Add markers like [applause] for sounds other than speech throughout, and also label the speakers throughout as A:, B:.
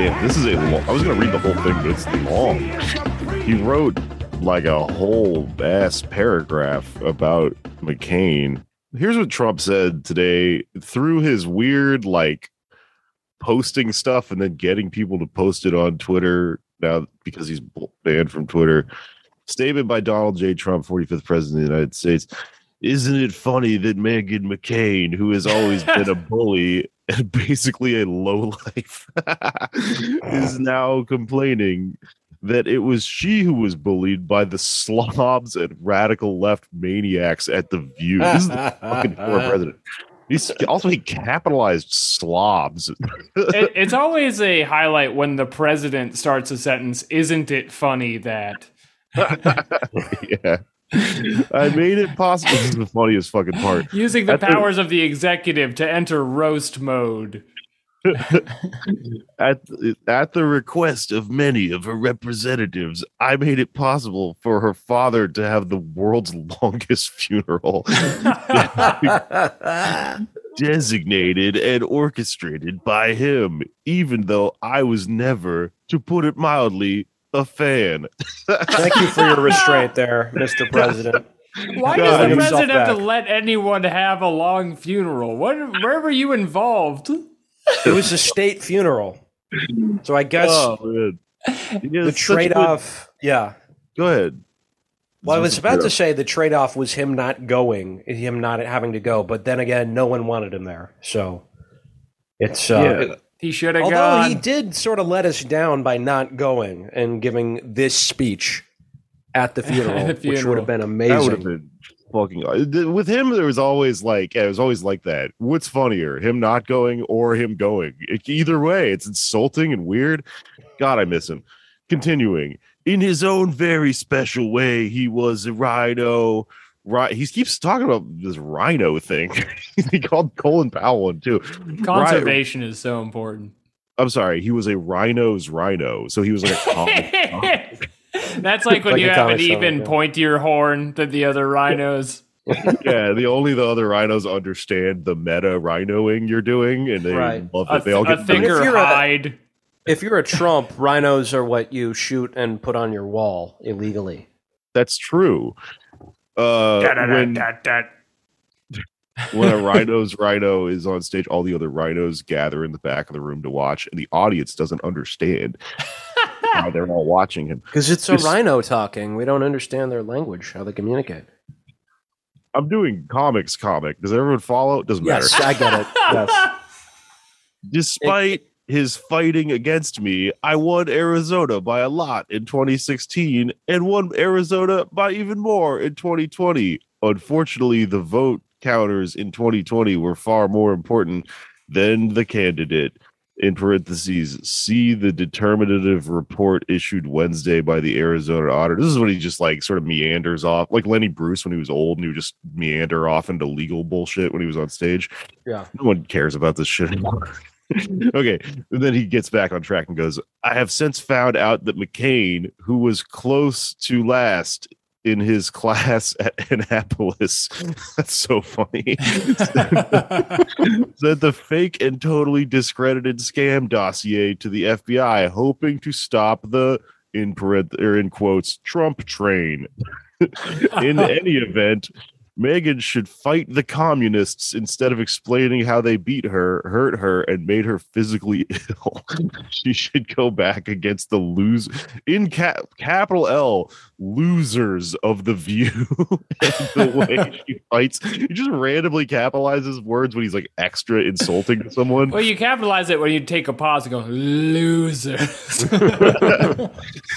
A: damn,
B: this is a long. I was gonna read the whole thing, but it's long. He wrote like a whole ass paragraph about McCain. Here's what Trump said today through his weird like posting stuff and then getting people to post it on Twitter now because he's banned from Twitter. Statement by Donald J. Trump, 45th President of the United States. Isn't it funny that Meghan McCain, who has always [laughs] been a bully and [laughs] basically a lowlife, [laughs] is now complaining that it was she who was bullied by the slobs and radical left maniacs at the View. This is the fucking former president. He's [laughs] also he capitalized slobs.
C: It, it's always a highlight when the president starts a sentence. Isn't it funny that?
B: yeah. I made it possible. This is the funniest fucking part.
C: Using the
B: At the-
C: powers of the executive to enter roast mode. [laughs]
B: at at the request of many of her representatives, I made it possible for her father to have the world's [laughs] longest funeral, [laughs] designated and orchestrated by him. Even though I was never, to put it mildly, a fan.
D: Thank you for your [laughs] restraint there, Mr. President.
C: Why
B: God,
C: does the president have to let anyone have a long funeral? What, where were you involved?
D: It was a state funeral. So I guess
B: Oh
D: the trade off, yeah.
B: Go ahead.
D: Well, I was about to say the trade off was him not going, him not having to go, but then again, no one wanted him there. So it's, uh,
B: Yeah.
C: He should have
D: although
C: gone.
D: he did sort of let us down by not going and giving this speech at the [laughs] funeral,
C: At the
D: which would have been
B: That would have
D: amazing.
B: been fucking with him. There was always like it was always like that. What's funnier, him not going or him going? It- either way, it's insulting and weird. God, I miss him. Continuing in his own very special way, he was a rhino. Right, he keeps talking about this rhino thing. [laughs] he called Colin Powell one too. Rhi-
C: Conservation is so important.
B: I'm sorry, he was a rhino's rhino, so he was like a [laughs] comic.
C: That's like when
D: Like
C: you
D: a
C: have an
D: comic show,
C: even
D: yeah.
C: pointier horn than the other rhinos. [laughs]
B: yeah, the only the other rhinos understand the meta rhinoing you're doing, and they
D: Right.
B: love
C: A,
B: it. They all
C: a
B: get
C: thicker
D: If you're a-
C: hide.
D: If you're a Trump, rhinos are what you shoot and put on your wall illegally.
B: That's true. Uh, when when a [laughs] rhino's rhino is on stage, all the other rhinos gather in the back of the room to watch, and the audience doesn't understand [laughs] how they're all watching him.
D: Because it's a
B: This-
D: rhino talking. We don't understand their language, how they communicate.
B: I'm doing comics comic. Does everyone follow? It doesn't
D: Yes,
B: matter.
D: I get it. [laughs] Yes.
B: Despite his fighting against me, I won Arizona by a lot in 2016 and won Arizona by even more in 2020. Unfortunately, the vote counters in 2020 were far more important than the candidate. In parentheses, see the determinative report issued Wednesday by the Arizona auditor. This is when he just like sort of meanders off, like Lenny Bruce when he was old and he would just meander off into legal bullshit when he was on stage
D: Yeah.
B: no one cares about this shit anymore. [laughs] okay. And then he gets back on track and goes, I have since found out that McCain, who was close to last in his [laughs] class at Annapolis, [laughs] that's so funny, said the fake and totally discredited scam dossier to the FBI, hoping to stop the in parent or er, in quotes Trump train. in any event, Meghan should fight the communists instead of explaining how they beat her, hurt her, and made her physically [laughs] ill. she should go back against the lose in cap capital L losers of the view. [laughs] the way [laughs] she fights, he just randomly capitalizes words when he's like extra insulting to someone.
C: well, you capitalize it when you take a pause and go, losers.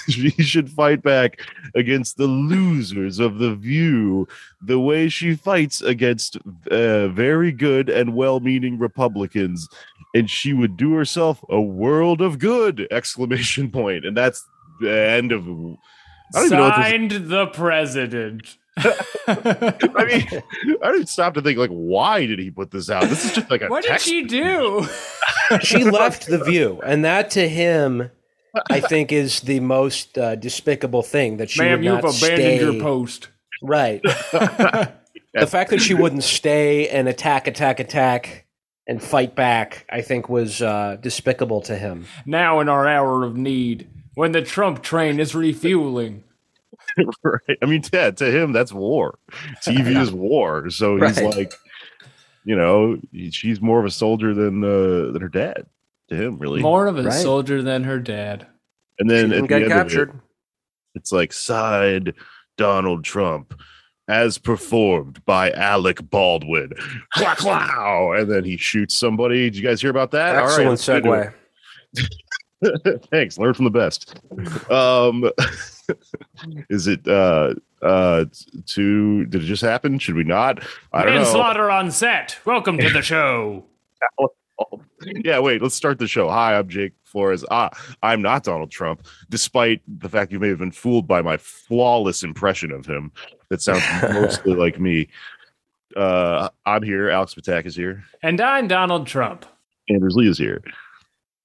B: she should fight back against the losers of the view the way she fights against uh, very good and well-meaning republicans and she would do herself a world of good! Exclamation point, and that's the end of. I don't even know
C: Signed the president. [laughs]
B: I mean, I didn't stop to think like, why did he put this out? This is just like a [laughs]
C: what did
B: text.
C: she do? [laughs]
D: she left the view, and that to him, I think, is the most uh, despicable thing that she
C: Ma'am,
D: would
C: you've
D: not
C: abandoned
D: stay.
C: your post.
D: Right. [laughs] the fact that she wouldn't stay and attack, attack, attack, and fight back, I think, was uh, despicable to him.
C: Now in our hour of need, when the Trump train is refueling. [laughs]
B: right? I mean, yeah, to him, that's war. TV is war. So he's
D: Right.
B: like, you know, she's more of a soldier than uh, than her dad. To him, really.
C: More of a
D: Right.
C: soldier than her dad.
B: and then
D: didn't
B: at the
D: get
B: end of it,
D: captured.
B: it's like side Donald Trump as performed by Alec Baldwin. [laughs] Wow, wow. And then he shoots somebody. Did you guys hear about that?
D: Excellent
B: let's get into it.
D: segue. [laughs]
B: Thanks. Learn from the best. Um, [laughs] is it uh uh to did it just happen? Should we not? I don't know.
C: Manslaughter on set. Welcome to the show.
B: Yeah, wait, let's start the show. Hi, I'm Jake Flores. Ah, I'm not Donald Trump, despite the fact you may have been fooled by my flawless impression of him. That sounds mostly [laughs] like me. Uh, I'm here. Alex Patak is here.
C: And I'm Donald Trump.
B: Anders Lee is here.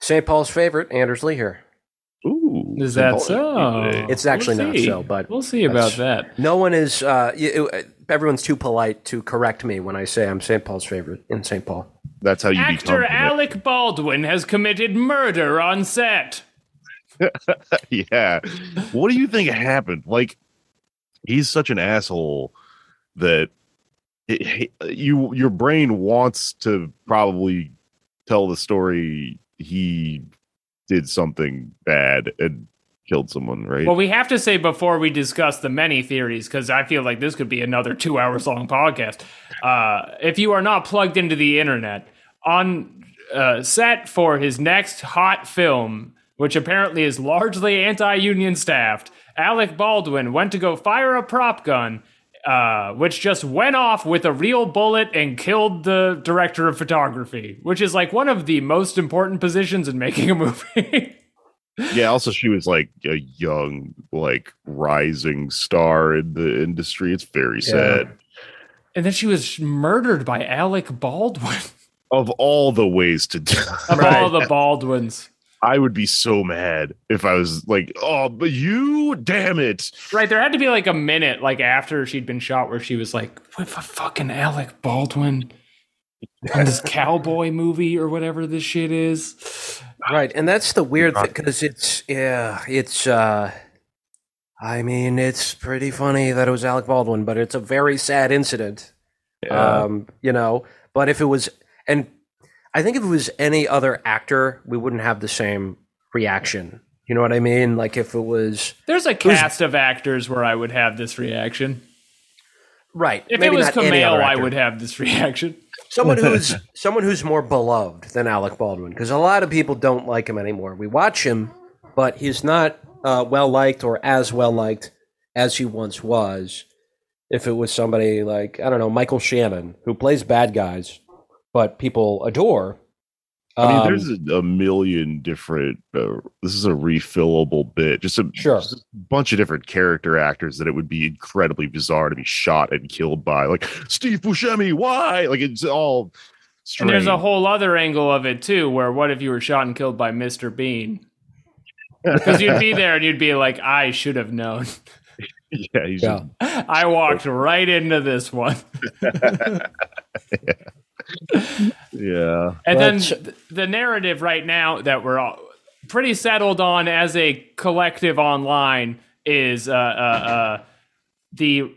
D: St. Paul's favorite, Anders Lee here.
B: Ooh,
C: Is
B: St.
C: that
B: Paul's
C: so?
D: It's actually
C: We'll
D: not so, but
C: We'll see about that.
D: no one is. Uh, you, it- everyone's too polite to correct me when I say I'm St. Paul's favorite in St. Paul.
B: That's how you
C: Actor
B: become.
C: Alec Baldwin has committed murder on set. [laughs]
B: yeah. What do you think happened? Like, he's such an asshole that it, you your brain wants to probably tell the story he did something bad and killed someone, right?
C: Well, we have to say before we discuss the many theories, because I feel like this could be another two hours long podcast. Uh, if you are not plugged into the internet, on uh, set for his next hot film, which apparently is largely anti union staffed, Alec Baldwin went to go fire a prop gun. Uh, which just went off with a real bullet and killed the director of photography, which is like one of the most important positions in making a movie. [laughs]
B: yeah. Also, she was like a young, like rising star in the industry. It's very sad.
C: And then she was murdered by Alec Baldwin [laughs]
B: Of all the ways to die,
C: of all the Baldwins.
B: I would be so mad if I was like, "Oh, but you, damn it!"
C: Right, there had to be like a minute, like after she'd been shot, where she was like, "With a fucking Alec Baldwin [laughs] on this cowboy movie or whatever this shit is."
D: Right, and that's the weird thing because it's yeah, it's. uh I mean, it's pretty funny that it was Alec Baldwin, but it's a very sad incident. Um, you know, but if it was, and I think if it was any other actor, we wouldn't have the same reaction. You know what I mean? Like if it was
C: There's a cast of actors where I would have this reaction.
D: right,
C: If
D: maybe
C: it was
D: not any
C: I would have this [laughs] reaction.
D: Someone [laughs] who's someone who's more beloved than Alec Baldwin because a lot of people don't like him anymore. We watch him, but he's not uh, well liked or as well liked as he once was. If it was somebody like I don't know Michael Shannon who plays bad guys, but people adore.
B: I mean,
D: Um,
B: there's a, a million different. Uh, this is a refillable bit. Just a,
D: Sure.
B: just a bunch of different character actors that it would be incredibly bizarre to be shot and killed by, like Steve Buscemi. Why? Like it's all.
C: And there's a whole other angle of it too, where what if you were shot and killed by Mr. Bean? Because you'd be there and you'd be like, I should have known. [laughs]
B: yeah, he's
D: yeah.
B: just-
C: I walked right into this one. [laughs] [laughs]
B: yeah.
C: And then
D: But-
C: th- the narrative right now that we're all pretty settled on as a collective online is uh, uh, uh, the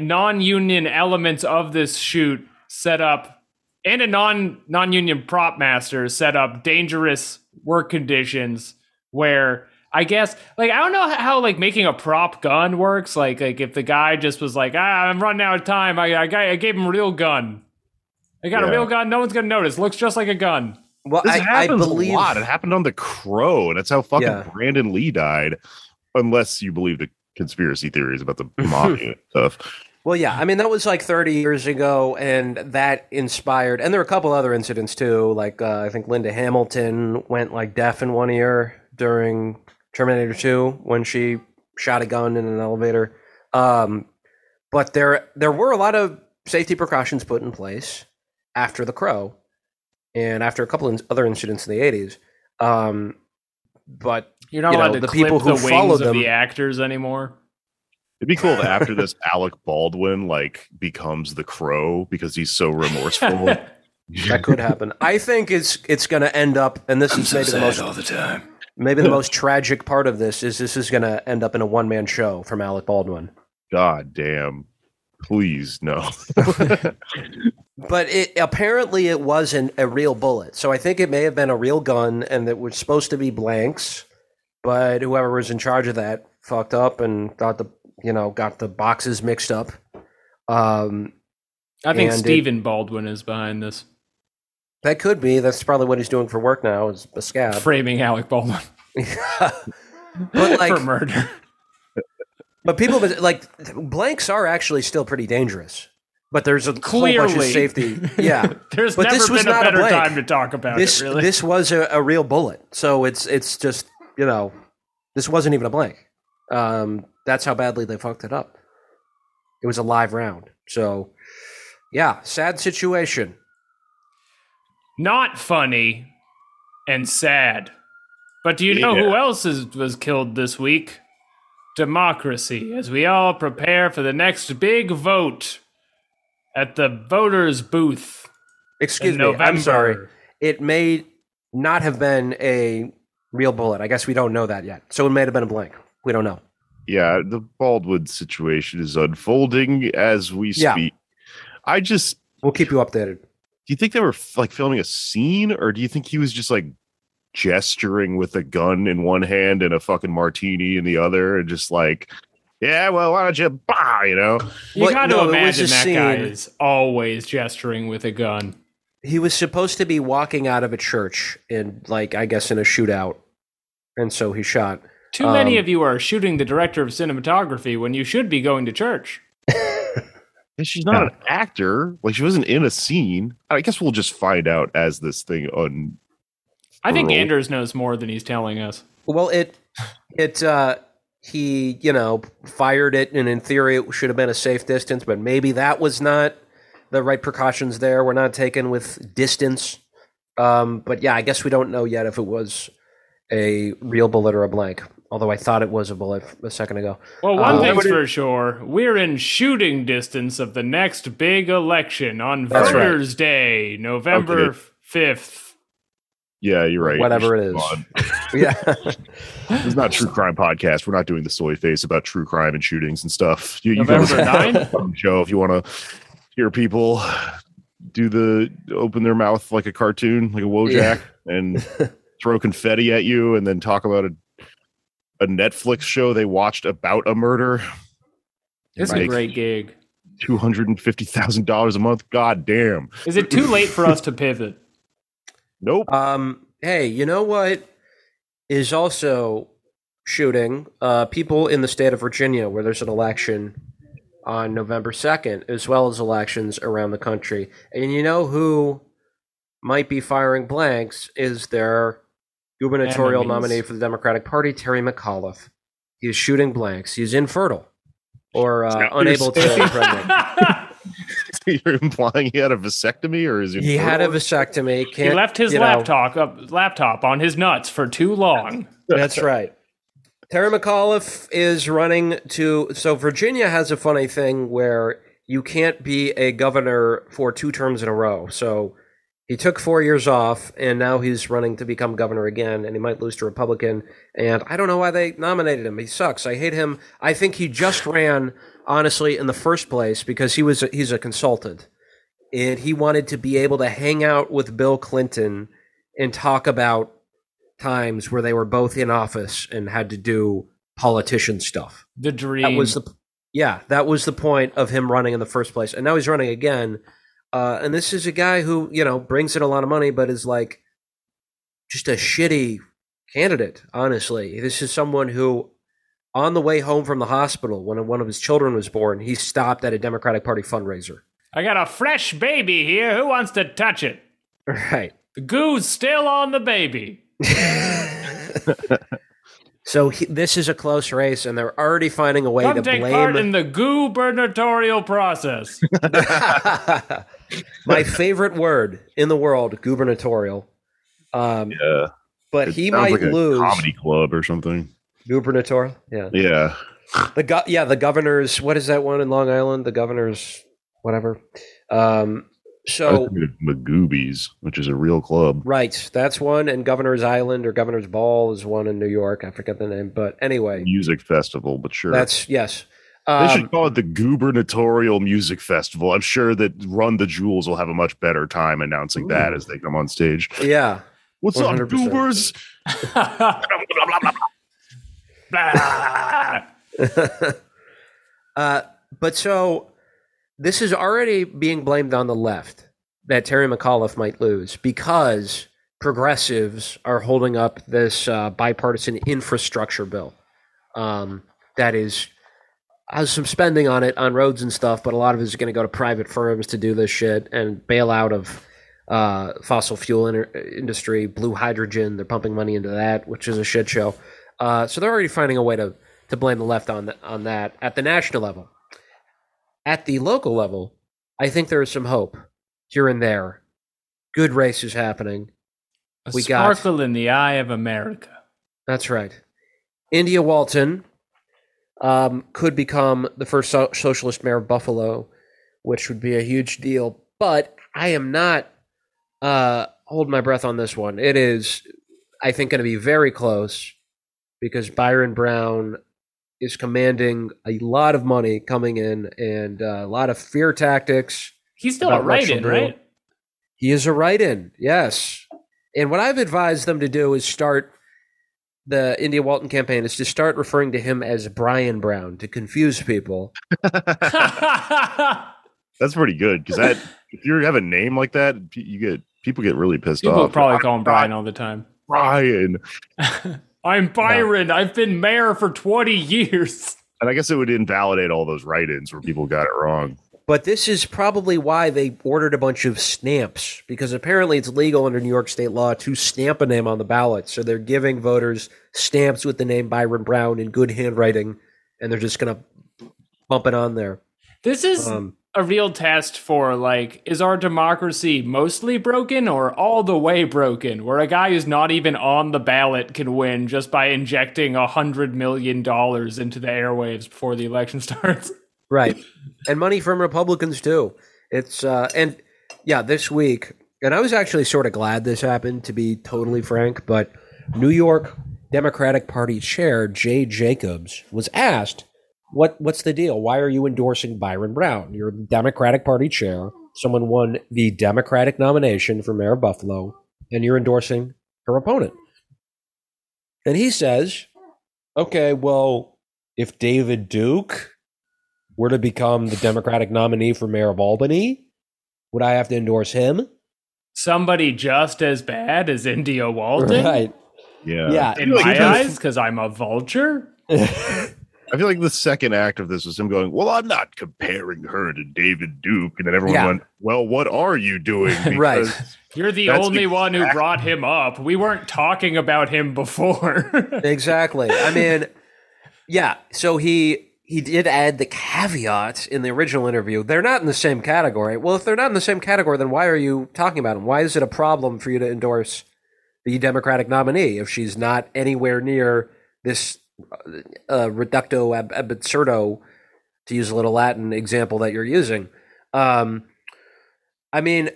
C: non-union elements of this shoot set up and a non non-union prop master set up dangerous work conditions where I guess like I don't know how like making a prop gun works. Like like if the guy just was like ah I'm running out of time. I I, got- I gave him a real gun I got a real gun no one's gonna notice looks just like a gun
D: Well,
B: This
D: I, I
B: happens
D: believe
B: a lot. It happened on The Crow, and that's how fucking
D: Yeah.
B: Brandon Lee died. Unless you believe the conspiracy theories about the [laughs] mafia stuff.
D: Well, yeah, I mean that was like 30 years ago, and that inspired. And there were a couple other incidents too, like uh, I think Linda Hamilton went like deaf in one ear during Terminator 2 when she shot a gun in an elevator. Um, but there there were a lot of safety precautions put in place after the Crow, and after a couple of other incidents in the 80s. Um, but
C: You're not
D: You know,
C: allowed to
D: the
C: clip
D: people who
C: the
D: follow
C: wings of
D: them-
C: the actors anymore.
B: It'd be cool if after this [laughs] Alec Baldwin like becomes the crow because he's so remorseful. [laughs]
D: that could happen. I think it's it's going to end up, and this is maybe the most
E: all the time.
D: maybe the most tragic part of this is this is going to end up in a one man show from Alec Baldwin.
B: God damn. Please no. [laughs]
D: But it apparently it wasn't a real bullet, so I think it may have been a real gun, and it was supposed to be blanks. But whoever was in charge of that fucked up and got the you know got the boxes mixed up. Um,
C: I think
D: And it-
C: Stephen Baldwin is behind this,
D: that could be. That's probably what he's doing for work now. Is a scab.
C: framing Alec Baldwin [laughs]
D: but like
C: for murder.
D: But people, like blanks, are actually still pretty dangerous. But there's a whole bunch of
C: Clearly.
D: safety. [laughs] Yeah,
C: There's
D: But
C: never
D: this was
C: been a
D: not a
C: better
D: blank.
C: time to talk about
D: this
C: it. Really,
D: this was a, a real bullet. So it's it's just you know this wasn't even a blank. Um, that's how badly they fucked it up. It was a live round. So yeah, sad situation.
C: not funny and sad. But do you know who else is, was killed this week? Democracy, as we all prepare for the next big vote at the voters' booth.
D: Excuse me.
C: November.
D: I'm sorry. It may not have been a real bullet. I guess we don't know that yet. So it may have been a blank. We don't know.
B: yeah, the Baldwin situation is unfolding as we
D: Yeah.
B: speak. I just
D: We'll keep you updated.
B: do you think they were like filming a scene or do you think he was just like gesturing with a gun in one hand and a fucking martini in the other and just like yeah well why don't you bah you know
C: You
D: Well,
C: got to
D: no, it
C: imagine
D: a
C: that guy
D: scene-
C: is always gesturing with a gun.
D: He was supposed to be walking out of a church in, like, I guess, in a shootout, and so he shot.
C: Too many
D: Um,
C: of you are shooting the director of cinematography when you should be going to church. [laughs]
B: She's not an actor like she wasn't in a scene i guess we'll just find out as this thing un
C: I think Anders knows more than he's telling us.
D: Well, it, it, uh, he, you know, fired it, and in theory, it should have been a safe distance, but maybe that was not the right precautions. There were not taken with distance. Um, but yeah, I guess we don't know yet if it was a real bullet or a blank. Although I thought it was a bullet a second ago.
C: Well, one
D: Uh,
C: thing's for sure: we're in shooting distance of the next big election on
D: That's right.
C: Day, November fifth.
B: Yeah you're right
D: Whatever
B: We
D: it
B: should
D: is.
B: move on. [laughs]
D: Yeah.
B: It's not a true crime podcast. We're not doing the soy face about true crime and shootings and stuff. You, you can
C: November
B: listen to
C: nine. [laughs]
B: the show if you want to hear people do the open their mouth like a cartoon, like a Wojak, and [laughs] throw confetti at you, and then talk about a a Netflix show they watched about a murder.
C: It's a great gig.
B: Two hundred and fifty thousand dollars a month. God damn.
C: Is it too late for us to pivot?
B: Nope.
D: Um, hey, you know what is also shooting? Uh, people in the state of Virginia, where there's an election on November 2nd, as well as elections around the country. And you know who might be firing blanks is their gubernatorial
C: Enemies.
D: nominee for the Democratic Party, Terry McAuliffe. He's shooting blanks. He's infertile or uh, unable to impregnate. [laughs] [laughs]
B: You're implying he had a vasectomy, or is he?
D: He had a vasectomy.
C: he
D: Can't,
C: left his
D: you know-
C: laptop up, laptop on his nuts for too long.
D: That's right. Terry McAuliffe is running to. So Virginia has a funny thing where you can't be a governor for two terms in a row. So he took four years off, and now he's running to become governor again, and he might lose to Republican. And I don't know why they nominated him. He sucks. I hate him. I think he just ran honestly in the first place because he was a, he's a consultant, and he wanted to be able to hang out with Bill Clinton and talk about times where they were both in office and had to do politician stuff.
C: The dream.
D: That was the yeah, that was the point of him running in the first place. And now he's running again. Uh, and this is a guy who, you know, brings in a lot of money, but is like just a shitty candidate, honestly. This is someone who on the way home from the hospital when one of his children was born, he stopped at a Democratic Party fundraiser.
C: I got a fresh baby here. Who wants to touch it?
D: Right.
C: The goo's still on the baby. [laughs]
D: So he, this is a close race, and they're already finding a way
C: Come
D: to
C: take part in the gubernatorial process. [laughs]
D: My favorite word in the world, gubernatorial. Um,
B: Yeah.
D: but
B: It
D: he might
B: like a
D: lose
B: comedy club or something.
D: Gubernatorial. Yeah,
B: Yeah.
D: the go- yeah the governor's. What is that one in Long Island? The governor's whatever. Um, so
B: Magooby's, which is a real club.
D: right, that's one, and Governor's Island or Governor's Ball is one in New York. I forget the name, but anyway,
B: Music festival, but sure.
D: that's yes.
B: they
D: Um,
B: should call it the Gubernatorial Music Festival. I'm sure that Run the Jewels will have a much better time announcing that as they come on stage.
D: yeah,
B: What's up,
D: 100%.
B: goobers? [laughs] [laughs]
C: Blah. [laughs]
D: Uh, but so this is already being blamed on the left that Terry McAuliffe might lose because progressives are holding up this uh, bipartisan infrastructure bill um, that is has some spending on it on roads and stuff, but a lot of it is going to go to private firms to do this shit and bail out of uh, fossil fuel inter- industry, blue hydrogen. They're pumping money into that, which is a shit show. Uh, so they're already finding a way to to blame the left on th- on that at the national level. At the local level, I think there is some hope here and there. Good races happening.
C: A
D: We got-
C: sparkle in the eye of America.
D: That's right. India Walton um, could become the first so- socialist mayor of Buffalo, which would be a huge deal. But I am not uh, holding my breath on this one. It is, I think, going to be very close because Byron Brown is commanding a lot of money coming in and uh, a lot of fear tactics.
C: He's still a write-in, right?
D: He is a write-in, yes. And what I've advised them to do is start the India Walton campaign is to start referring to him as Brian Brown to confuse people. [laughs]
B: That's pretty good because that if you have a name like that, you get people get really pissed
C: People
B: off.
C: People probably call him Brian all the time.
B: Brian, [laughs]
C: I'm Byron. I've been mayor for 20 years.
B: and I guess it would invalidate all those write-ins where people got it wrong.
D: But this is probably why they ordered a bunch of stamps because apparently it's legal under New York state law to stamp a name on the ballot. So they're giving voters stamps with the name Byron Brown in good handwriting, and they're just going to bump it on there.
C: This is
D: Um,
C: a real test for like, is our democracy mostly broken or all the way broken? Where a guy who's not even on the ballot can win just by injecting a hundred million dollars into the airwaves before the election [laughs] starts.
D: Right. And money from Republicans too. It's uh and yeah, this week and I was actually sort of glad this happened to be totally frank, but New York Democratic Party chair Jay Jacobs was asked, "What what's the deal? Why are you endorsing Byron Brown? You're the Democratic Party chair. Someone won the Democratic nomination for mayor of Buffalo and you're endorsing her opponent." And he says, "Okay, well, if David Duke were to become the Democratic nominee for mayor of Albany, would I have to endorse him?
C: Somebody just as bad as India Walton
D: Right.
B: Yeah,
D: Yeah.
C: in my eyes because I'm a vulture. [laughs]
B: I feel like the second act of this was him going, "Well, I'm not comparing her to David Duke," and then everyone
D: Yeah.
B: went, "Well, what are you doing?" [laughs]
D: Right.
B: Because
C: You're the
B: That's
C: only one who brought him up. We weren't talking about him before. [laughs]
D: exactly. I mean, yeah. So he he did add the caveat in the original interview. They're not in the same category. Well, if they're not in the same category, then why are you talking about them? Why is it a problem for you to endorse the Democratic nominee if she's not anywhere near this uh, reducto ab ab absurdo, to use a little Latin example that you're using? Um, I mean,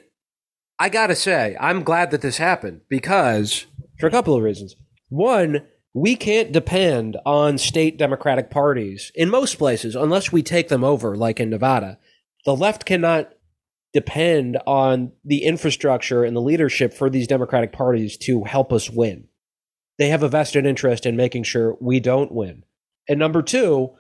D: I gotta say, I'm glad that this happened because for a couple of reasons. One, we can't depend on state Democratic parties in most places unless we take them over, like in Nevada. The left cannot depend on the infrastructure and the leadership for these Democratic parties to help us win. They have a vested interest in making sure we don't win. And number two,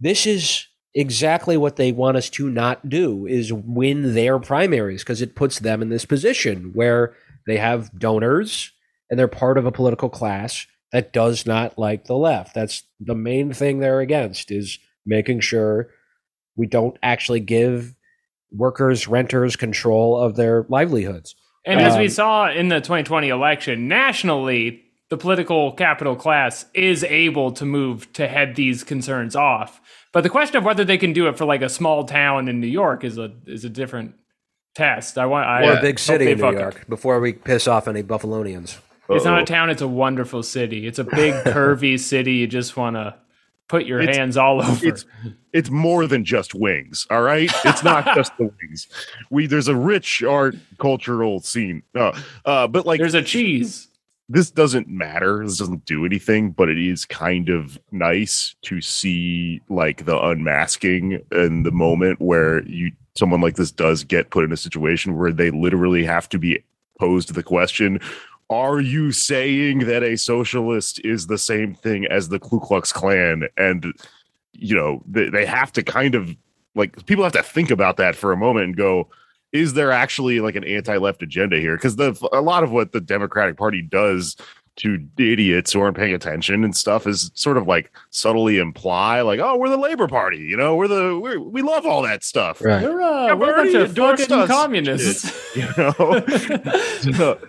D: this is exactly what they want us to not do is win their primaries because it puts them in this position where they have donors and they're part of a political class that does not like the left. That's the main thing they're against is making sure we don't actually give workers, renters control of their livelihoods.
C: And as we
D: Um,
C: saw in the 2020 election, nationally, the political capital class is able to move to head these concerns off. But the question of whether they can do it for like a small town in New York is a is a different test. I want I
D: Or a big city in New
C: fucking-
D: York before we piss off any Buffalonians.
C: It's not a town, it's a wonderful city. It's a big [laughs] curvy city you just want to put your
B: It's-
C: hands all over.
B: it's it's more than just wings all right it's not [laughs] just the wings we there's a rich art cultural scene uh, uh but like
C: There's a cheese.
B: This doesn't matter this doesn't do anything but it is kind of nice to see like the unmasking and the moment where you someone like this does get put in a situation where they literally have to be posed the question are you saying that a socialist is the same thing as the Ku Klux Klan? And you know, they, they have to kind of like people have to think about that for a moment and go, is there actually like an anti-left agenda here? Because the a lot of what the Democratic Party does to idiots who aren't paying attention and stuff is sort of like subtly imply like, oh, we're the Labor Party, you know, we're the we're, we love all that stuff.
D: Right.
C: We're, uh,
B: Yeah,
C: we're a bunch of fucking communists. [laughs]
B: You know, [laughs] so,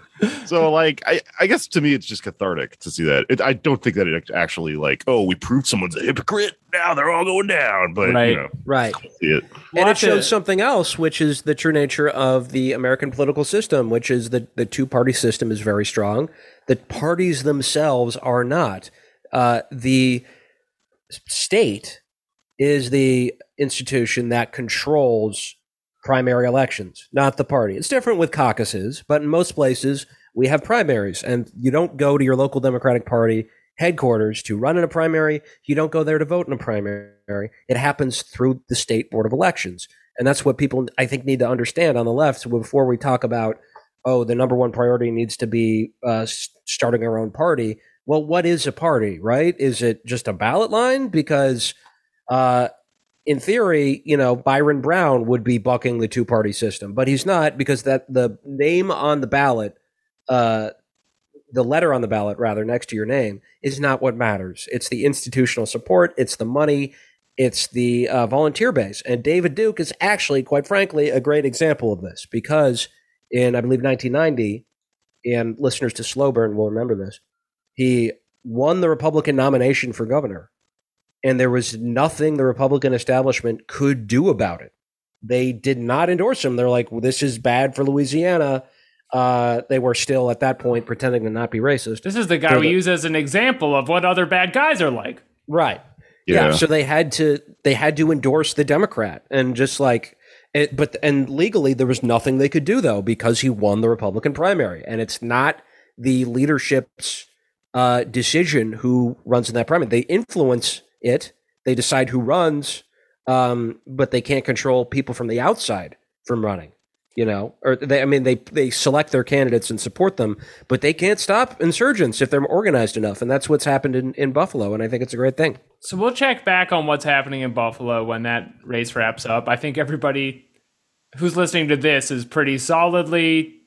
B: so like I, I guess to me it's just cathartic to see that. It, I don't think that it actually like oh we proved someone's a hypocrite now they're all going down, but
C: Right.
B: you know
D: Right.
B: see it.
D: and
C: We'll
D: it shows something else, which is the true nature of the American political system, which is that the two party system is very strong. The parties themselves are not. Uh, the state is the institution that controls primary elections, not the party. It's different with caucuses, but in most places we have primaries, and you don't go to your local Democratic Party headquarters to run in a primary. You don't go there to vote in a primary. It happens through the state board of elections, and that's what people I think need to understand on the left. Before we talk about oh, the number one priority needs to be uh, starting our own party. Well, what is a party, right? Is it just a ballot line? Because uh, in theory, you know, Byron Brown would be bucking the two party system, but he's not because that the name on the ballot, uh, the letter on the ballot, rather, next to your name, is not what matters. It's the institutional support, it's the money, it's the uh, volunteer base. And David Duke is actually, quite frankly, a great example of this because in, I believe, 1990, and listeners to Slow Burn will remember this, he won the Republican nomination for governor and there was nothing the Republican establishment could do about it. They did not endorse him. They're like, well, this is bad for Louisiana. Uh, they were still at that point pretending to not be racist.
C: This is the guy
D: They're
C: we
D: the-
C: use as an example of what other bad guys are like.
D: Right. Yeah.
B: Yeah.
D: So they had to they had to endorse the Democrat and just like it, but and legally there was nothing they could do though because he won the Republican primary and it's not the leadership's uh, decision who runs in that primary. They influence it. They decide who runs, um, but they can't control people from the outside from running. You know, or they, I mean, they they select their candidates and support them, but they can't stop insurgents if they're organized enough, and that's what's happened in, in Buffalo, and I think it's a great thing.
C: So we'll check back on what's happening in Buffalo when that race wraps up. I think everybody who's listening to this is pretty solidly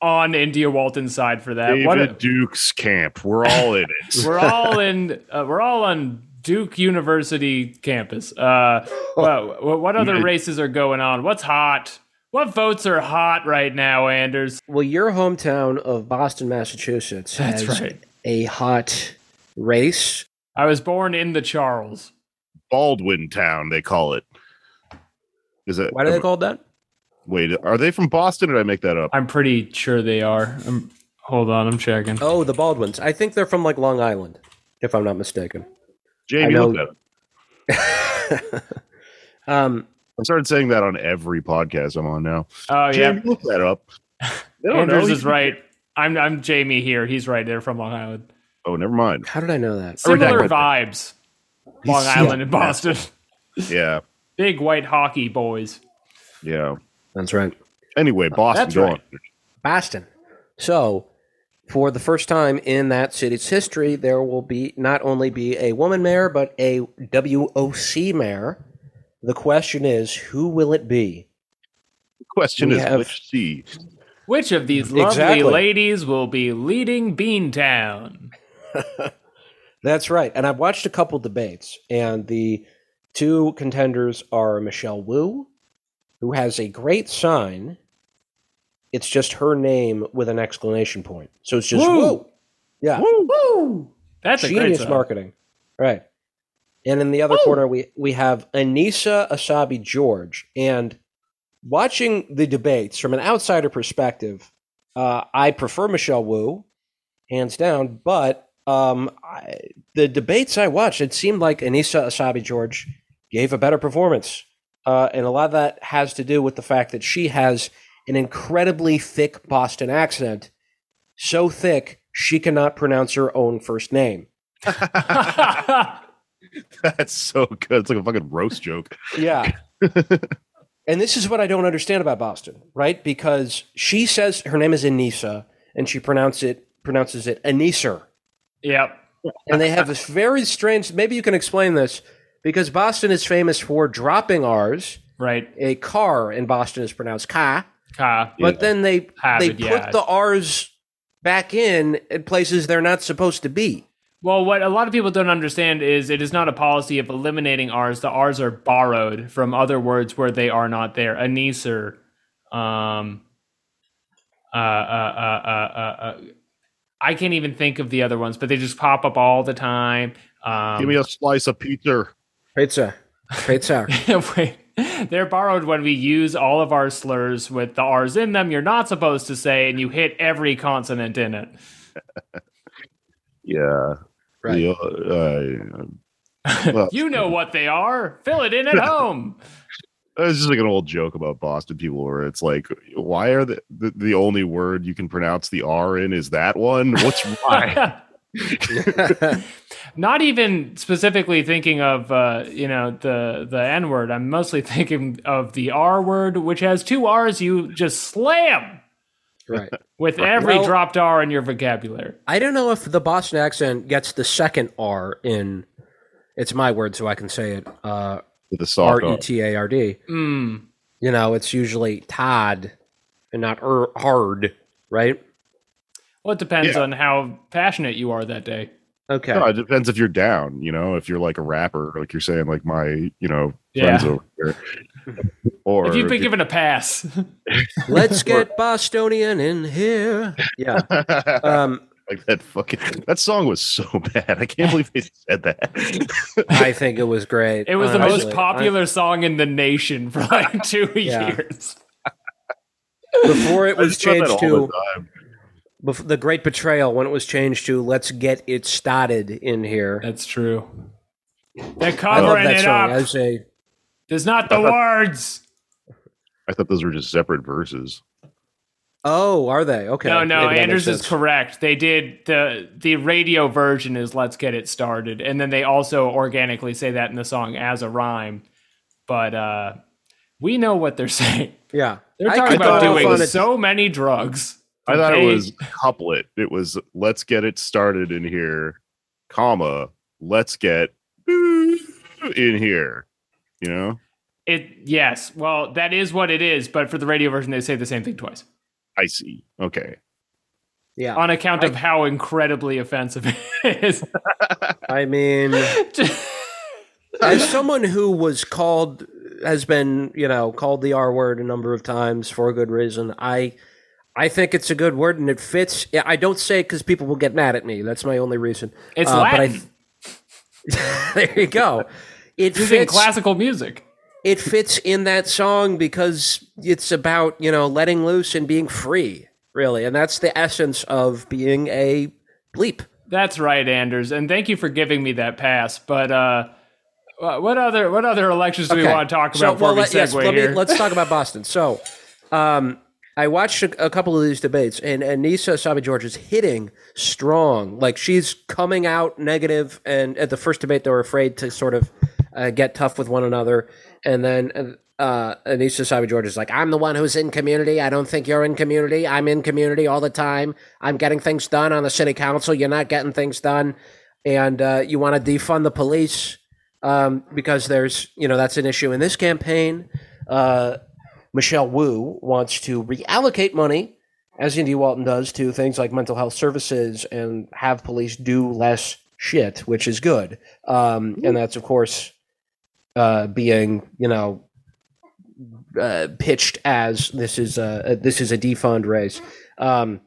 C: on India Walton's side for that.
B: David
C: What
B: Duke's camp. We're all in it. [laughs]
C: we're all in. Uh, we're all on Duke University campus. Uh, well, what other races are going on? What's hot? What votes are hot right now, Anders?
D: Well, your hometown of Boston, Massachusetts,
C: That's
D: has
C: right.
D: a hot race.
C: I was born in the Charles.
B: Baldwin Town, they call it. Is it?
D: Why do they call it that?
B: Wait, are they from Boston? Or did I make that up?
C: I'm pretty sure they are. I'm, hold on, I'm checking.
D: Oh, the Baldwins. I think they're from like Long Island, if I'm not mistaken.
B: Jamie,
D: know-
B: look that. up.
D: um,
B: I started saying that on every podcast I'm on now.
C: Oh yeah,
B: Jamie, look that up. They don't
C: Anders
B: know.
C: is right. I'm I'm Jamie here. He's right. They're from Long Island.
B: Oh, never mind.
D: how did I know that?
C: Similar
B: with-
C: vibes. Long
B: He's-
C: Island and Boston. [laughs]
B: Yeah,
C: Big white hockey boys.
B: yeah.
D: That's right.
B: Anyway, Boston,
C: That's
B: go
C: right.
B: on.
D: Boston. So, for the first time in that city's history, there will be not only be a woman mayor, but a WOC mayor. The question is, who will it be?
B: The question
D: We
B: is,
D: have-
B: which C?
C: Which of these lovely
D: Exactly.
C: ladies will be leading Beantown? [laughs]
D: That's right. And I've watched a couple debates, and the two contenders are Michelle Wu, who has a great sign. It's just her name with an exclamation point. So it's just
C: Woo!
D: Woo. Yeah.
C: Woo! That's a
D: Genius marketing. Right. And in the other corner, we, we have Annissa Essaibi George. And watching the debates from an outsider perspective, uh, I prefer Michelle Wu, hands down. But um, I, the debates I watched, it seemed like Annissa Essaibi George gave a better performance. Uh, and a lot of that has to do with the fact that she has an incredibly thick Boston accent. So thick, she cannot pronounce her own first name. [laughs]
B: That's so good. It's like a fucking roast joke.
D: Yeah. and this is what I don't understand about Boston, right? Because she says her name is Annissa and she pronounce it pronounces it Anisser.
C: yep.
D: And they have this very strange maybe you can explain this because Boston is famous for dropping R's.
C: Right.
D: A car in Boston is pronounced ka,
C: Ka.
D: but then they
C: Have
D: they
C: it,
D: put
C: yeah.
D: the R's back in at places they're not supposed to be.
C: Well, what a lot of people don't understand is it is not a policy of eliminating R's. The R's are borrowed from other words where they are not there. Aneser, um, uh, uh, uh, uh, uh, uh, I can't even think of the other ones, but they just pop up all the time. Um,
B: Give me a slice of pizza.
D: Pizza. Pizza. [laughs]
C: Wait, [laughs] they're borrowed when we use all of our slurs with the R's in them. You're not supposed to say, and you hit every consonant in it. [laughs]
B: Yeah.
D: Right.
B: The, [laughs] uh, well,
C: You know what they are. Fill it in at home.
B: It's just like an old joke about Boston people where it's like, why are the, the, the only word you can pronounce the R in is that one? What's why?
C: Not even specifically thinking of uh, you know the the N word. I'm mostly [laughs] thinking of the R word, which has two R's. You just slam
D: right.
C: with every
D: Well-
C: dropped R in your vocabulary.
D: I don't know if the Boston accent gets the second R in. It's my word, so I can say it. Uh,
B: the
D: R
B: soft
D: E
B: R.
D: T A R D.
C: Mm.
D: You know, it's usually Todd and not er, hard, right?
C: Well, it depends
B: Yeah.
C: on how passionate you are that day.
D: Okay.
B: No, it depends if you're down, you know, if you're like a rapper, like you're saying, like my, you know,
C: Yeah.
B: friends over here. Or
C: If you've been
B: you're-
C: given a pass, [laughs]
D: Let's get Bostonian in here. Yeah. [laughs] Um,
B: like that fucking that song was so bad. I can't believe they said that. [laughs]
D: I think it was great.
C: it was the most popular song in the nation for like two
D: Yeah.
C: years.
D: Before it was
B: just thought that
D: changed to
B: the time.
D: Bef- the Great Betrayal when it was changed to Let's Get It Started in here.
C: That's true. They're
D: I love
C: covering
D: that
C: it
D: song.
C: up.
D: As a
C: There's not the words.
B: I thought those were just separate verses.
D: oh, are they okay?
C: No, no,
D: maybe
C: Anders is correct. They did the the radio version is "Let's Get It Started," and then they also organically say that in the song as a rhyme. But uh we know what they're [laughs] saying.
D: Yeah,
C: They're talking about doing so many drugs.
B: I thought it was couplet. It was let's get it started in here, comma, let's get in here. You know?
C: it. Yes, well, that is what it is. But for the radio version, they say the same thing twice
B: I see. Okay.
D: Yeah,
C: on account of how incredibly offensive it is. [laughs]
D: I mean, [laughs] as someone who was called has been you know called the R word a number of times for a good reason. I I think it's a good word and it fits. I don't say it because people will get mad at me. That's my only reason.
C: it's
D: Uh, but I-
C: Latin. [laughs]
D: there you go. It
C: using
D: fits.
C: classical music.
D: it fits in that song because it's about you know letting loose and being free, really, and that's the essence of being a bleep.
C: That's right, Anders, and thank you for giving me that pass. But uh, what other what other elections do we want to talk about
D: So,
C: before
D: well,
C: we
D: let,
C: segue
D: yes, let me,
C: here?
D: let's talk about Boston. So, um, I watched a, a couple of these debates, and Annissa Essaibi George is hitting strong. Like she's coming out negative, and at the first debate, they were afraid to sort of uh, get tough with one another, and then. Uh, Annissa Essaibi George is like, I'm the one who's in community. I don't think you're in community. I'm in community all the time. I'm getting things done on the city council. You're not getting things done. And uh, you want to defund the police um, because there's, you know, that's an issue in this campaign. Uh, Michelle Wu wants to reallocate money as India Walton does, to things like mental health services and have police do less shit, which is good. Um, and that's, of course, uh, being, you know, uh, pitched as this is a, this is a defund race. Um,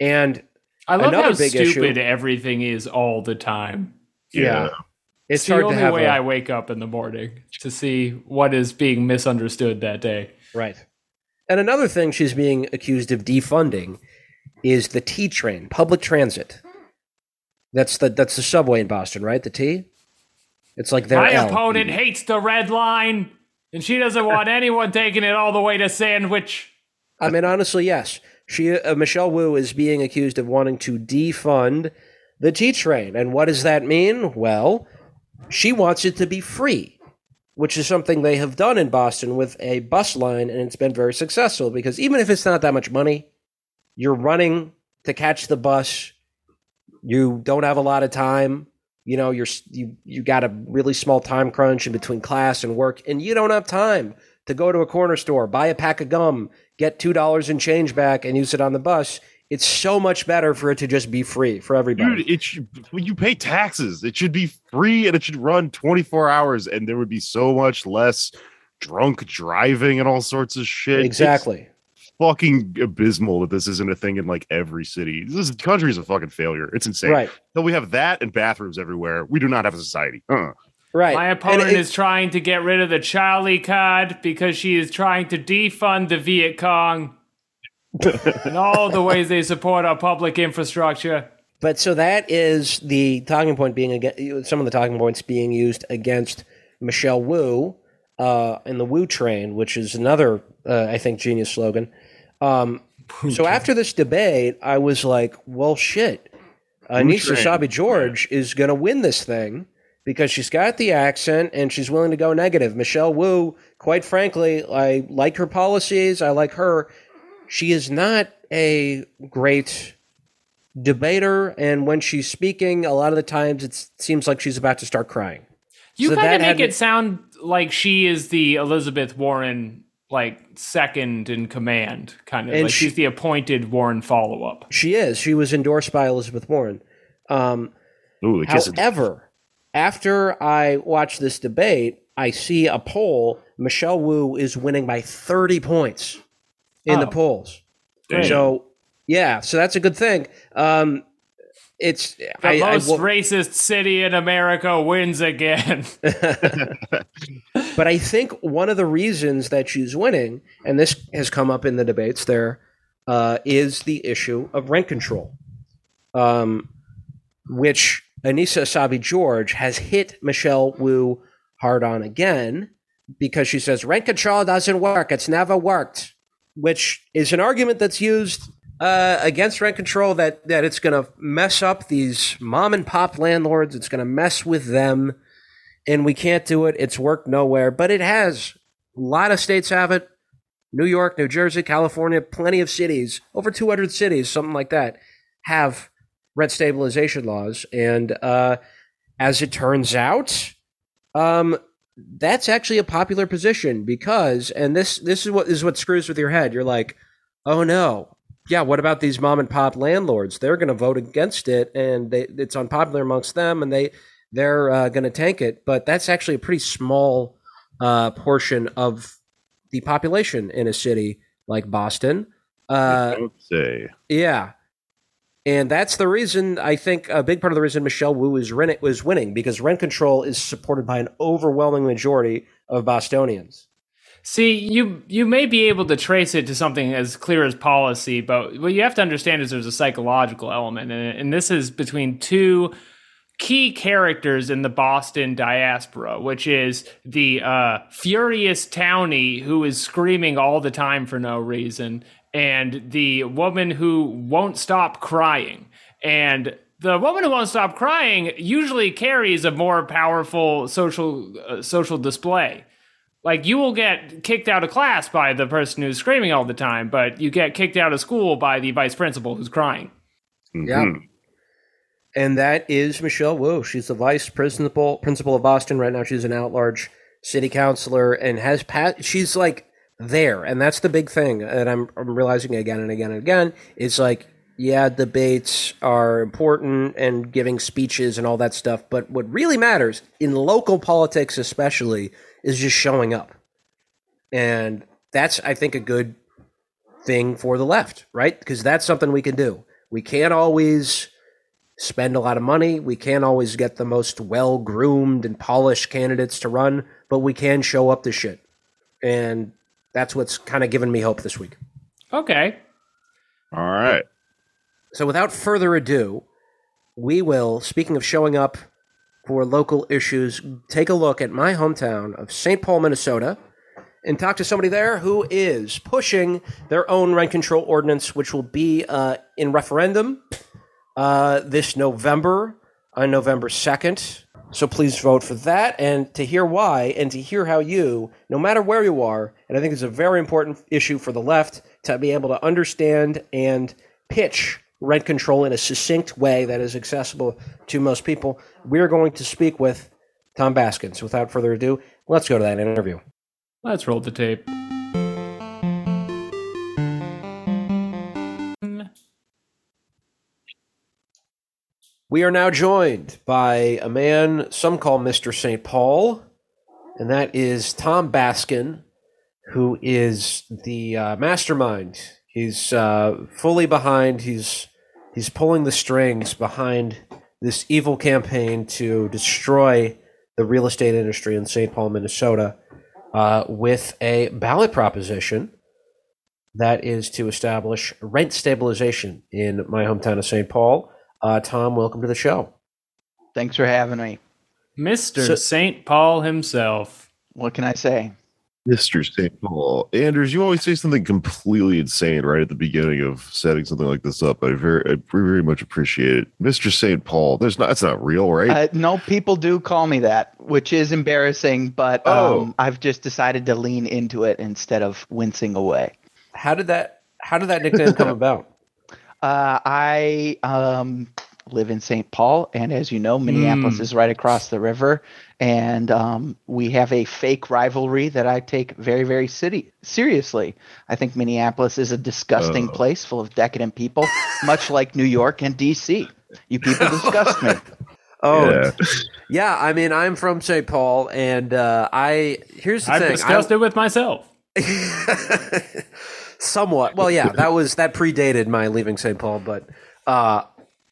D: and
C: I love how stupid
D: issue-
C: everything is all the time.
D: yeah,
C: It's,
D: it's
C: the only way
D: a-
C: I wake up in the morning to see what is being misunderstood that day.
D: Right. And another thing she's being accused of defunding is the T train, public transit. That's the that's the subway in Boston, right? The T. It's like their
C: My
D: L.
C: opponent hates the red line, and she doesn't want [laughs] anyone taking it all the way to Sandwich.
D: I mean, honestly, yes. She uh, Michelle Wu is being accused of wanting to defund the T train, and what does that mean? Well, she wants it to be free, which is something they have done in Boston with a bus line, and it's been very successful because even if it's not that much money, you're running to catch the bus. You don't have a lot of time. You know, you're you you got a really small time crunch in between class and work, and you don't have time to go to a corner store, buy a pack of gum, get two dollars in change back, and use it on the bus. It's so much better for it to just be free for everybody.
B: Dude, it should, when you pay taxes, it should be free and it should run 24 hours, and there would be so much less drunk driving and all sorts of shit. It's
D: exactly.
B: fucking abysmal that this isn't a thing in like every city. This country is a fucking failure. It's insane.
D: Right.
B: So we have that and bathrooms everywhere. We do not have a society. Uh.
D: Right.
C: My
D: And
C: opponent
D: it-
C: is trying to get rid of the Charlie card because she is trying to defund the Viet Cong and all the ways they support our public infrastructure.
D: But so that is the talking point being against some of the talking points being used against Michelle Wu uh, and the Wu train, which is another uh, I think genius slogan. Um, so after this debate, I was like, well, shit,
B: Annissa
D: Essaibi George is going to win this thing because she's got the accent and she's willing to go negative. Michelle Wu, quite frankly, I like her policies. I like her. She is not a great debater, and when she's speaking, a lot of the times it seems like she's about to start crying.
C: You
D: So
C: kind of make it sound like she is the Elizabeth Warren, like second in command, kind of
D: And
C: like
D: she-
C: she's the appointed Warren follow up.
D: She is. She was endorsed by Elizabeth Warren. Um,
B: Ooh, the kiss.
D: However, after I watch this debate, I see a poll. Michelle Wu is winning by 30 points in the
C: Oh.
D: polls.
B: Damn.
D: So, yeah, so that's a good thing. Um, it's
C: The
D: I, I
C: most racist city in America wins again. [laughs]
D: but I think one of the reasons that she's winning, and this has come up in the debates there, uh, is the issue of rent control, um, which Annissa Essaibi George has hit Michelle Wu hard on again because she says rent control doesn't work. It's never worked, which is an argument that's used uh, against rent control that that it's going to mess up these mom and pop landlords. It's going to mess with them and we can't do it. It's worked nowhere, but it has. A lot of states have it. New York, New Jersey, California, plenty of cities, over 200 cities, something like that, have rent stabilization laws. And uh, as it turns out, um, that's actually a popular position because, and this this is what is what screws with your head. You're like, oh no, yeah. What about these mom and pop landlords? They're going to vote against it, and they, it's unpopular amongst them, and they they're uh, going to tank it. But that's actually a pretty small uh, portion of the population in a city like Boston. Uh,
B: Don't say.
D: yeah. And that's the reason I think a big part of the reason Michelle Wu is rent- was winning because rent control is supported by an overwhelming majority of Bostonians.
C: See, you you may be able to trace it to something as clear as policy, but what you have to understand is there's a psychological element, and, and this is between two key characters in the Boston diaspora, which is the uh, furious townie who is screaming all the time for no reason, and the woman who won't stop crying. And the woman who won't stop crying usually carries a more powerful social uh, social display. Like you will get kicked out of class by the person who's screaming all the time, but you get kicked out of school by the vice principal who's crying.
D: Yeah.
B: Mhm.
D: And that is Michelle Wu. She's the vice principal principal of Boston right now. She's an at-large city councilor and has passed. She's like there, and that's the big thing. And I'm, I'm realizing again and again and again is like, yeah, debates are important and giving speeches and all that stuff, but what really matters in local politics, especially, is just showing up, and that's I think a good thing for the left, right? Because that's something we can do. We can't always spend a lot of money. We can't always get the most well groomed and polished candidates to run, but we can show up to shit. And that's what's kind of given me hope this week.
C: Okay.
B: All right.
D: So without further ado, we will, speaking of showing up for local issues, take a look at my hometown of St. Paul, Minnesota, and talk to somebody there who is pushing their own rent control ordinance, which will be uh, in referendum uh, this November, on November 2nd. So please vote for that. And to hear why and to hear how you, no matter where you are, and I think it's a very important issue for the left to be able to understand and pitch rent control in a succinct way that is accessible to most people, we're going to speak with Tom Baskins. Without further ado, let's go to that interview.
C: Let's roll the tape.
D: We are now joined by a man some call Mr. St. Paul, and that is Tom Basgen, who is the uh, mastermind. He's uh, fully behind. He's he's pulling the strings behind this evil campaign to destroy the real estate industry in St. Paul, Minnesota, uh, with a ballot proposition that is to establish rent stabilization in my hometown of St. Paul. Uh, Tom, welcome to the show.
E: Thanks for having me.
C: Mr.
D: So-
C: St. Paul himself.
E: What can I say?
B: Mr. St. Paul. Anders, you always say something completely insane right at the beginning of setting something like this up. I very, I very, very much appreciate it. Mr. St. Paul. There's not, that's not real, right?
E: Uh, no, people do call me that, which is embarrassing, but
B: Oh.
E: um, I've just decided to lean into it instead of wincing away.
D: How did that How did that nickname come [laughs] about?
E: Uh, I um, live in St. Paul, and as you know, Minneapolis is right across the river, and um, we have a fake rivalry that I take very, very city seriously. I think Minneapolis is a disgusting
B: Oh.
E: place full of decadent people, much like New York and D.C. You people [laughs] disgust me. [laughs]
D: Oh,
B: yeah. [laughs]
D: yeah. I mean, I'm from St. Paul, and uh, I here's the thing
C: I've
D: thing.
C: discussed it with myself.
D: Somewhat. Well, yeah, that was that predated my leaving St. Paul, but uh,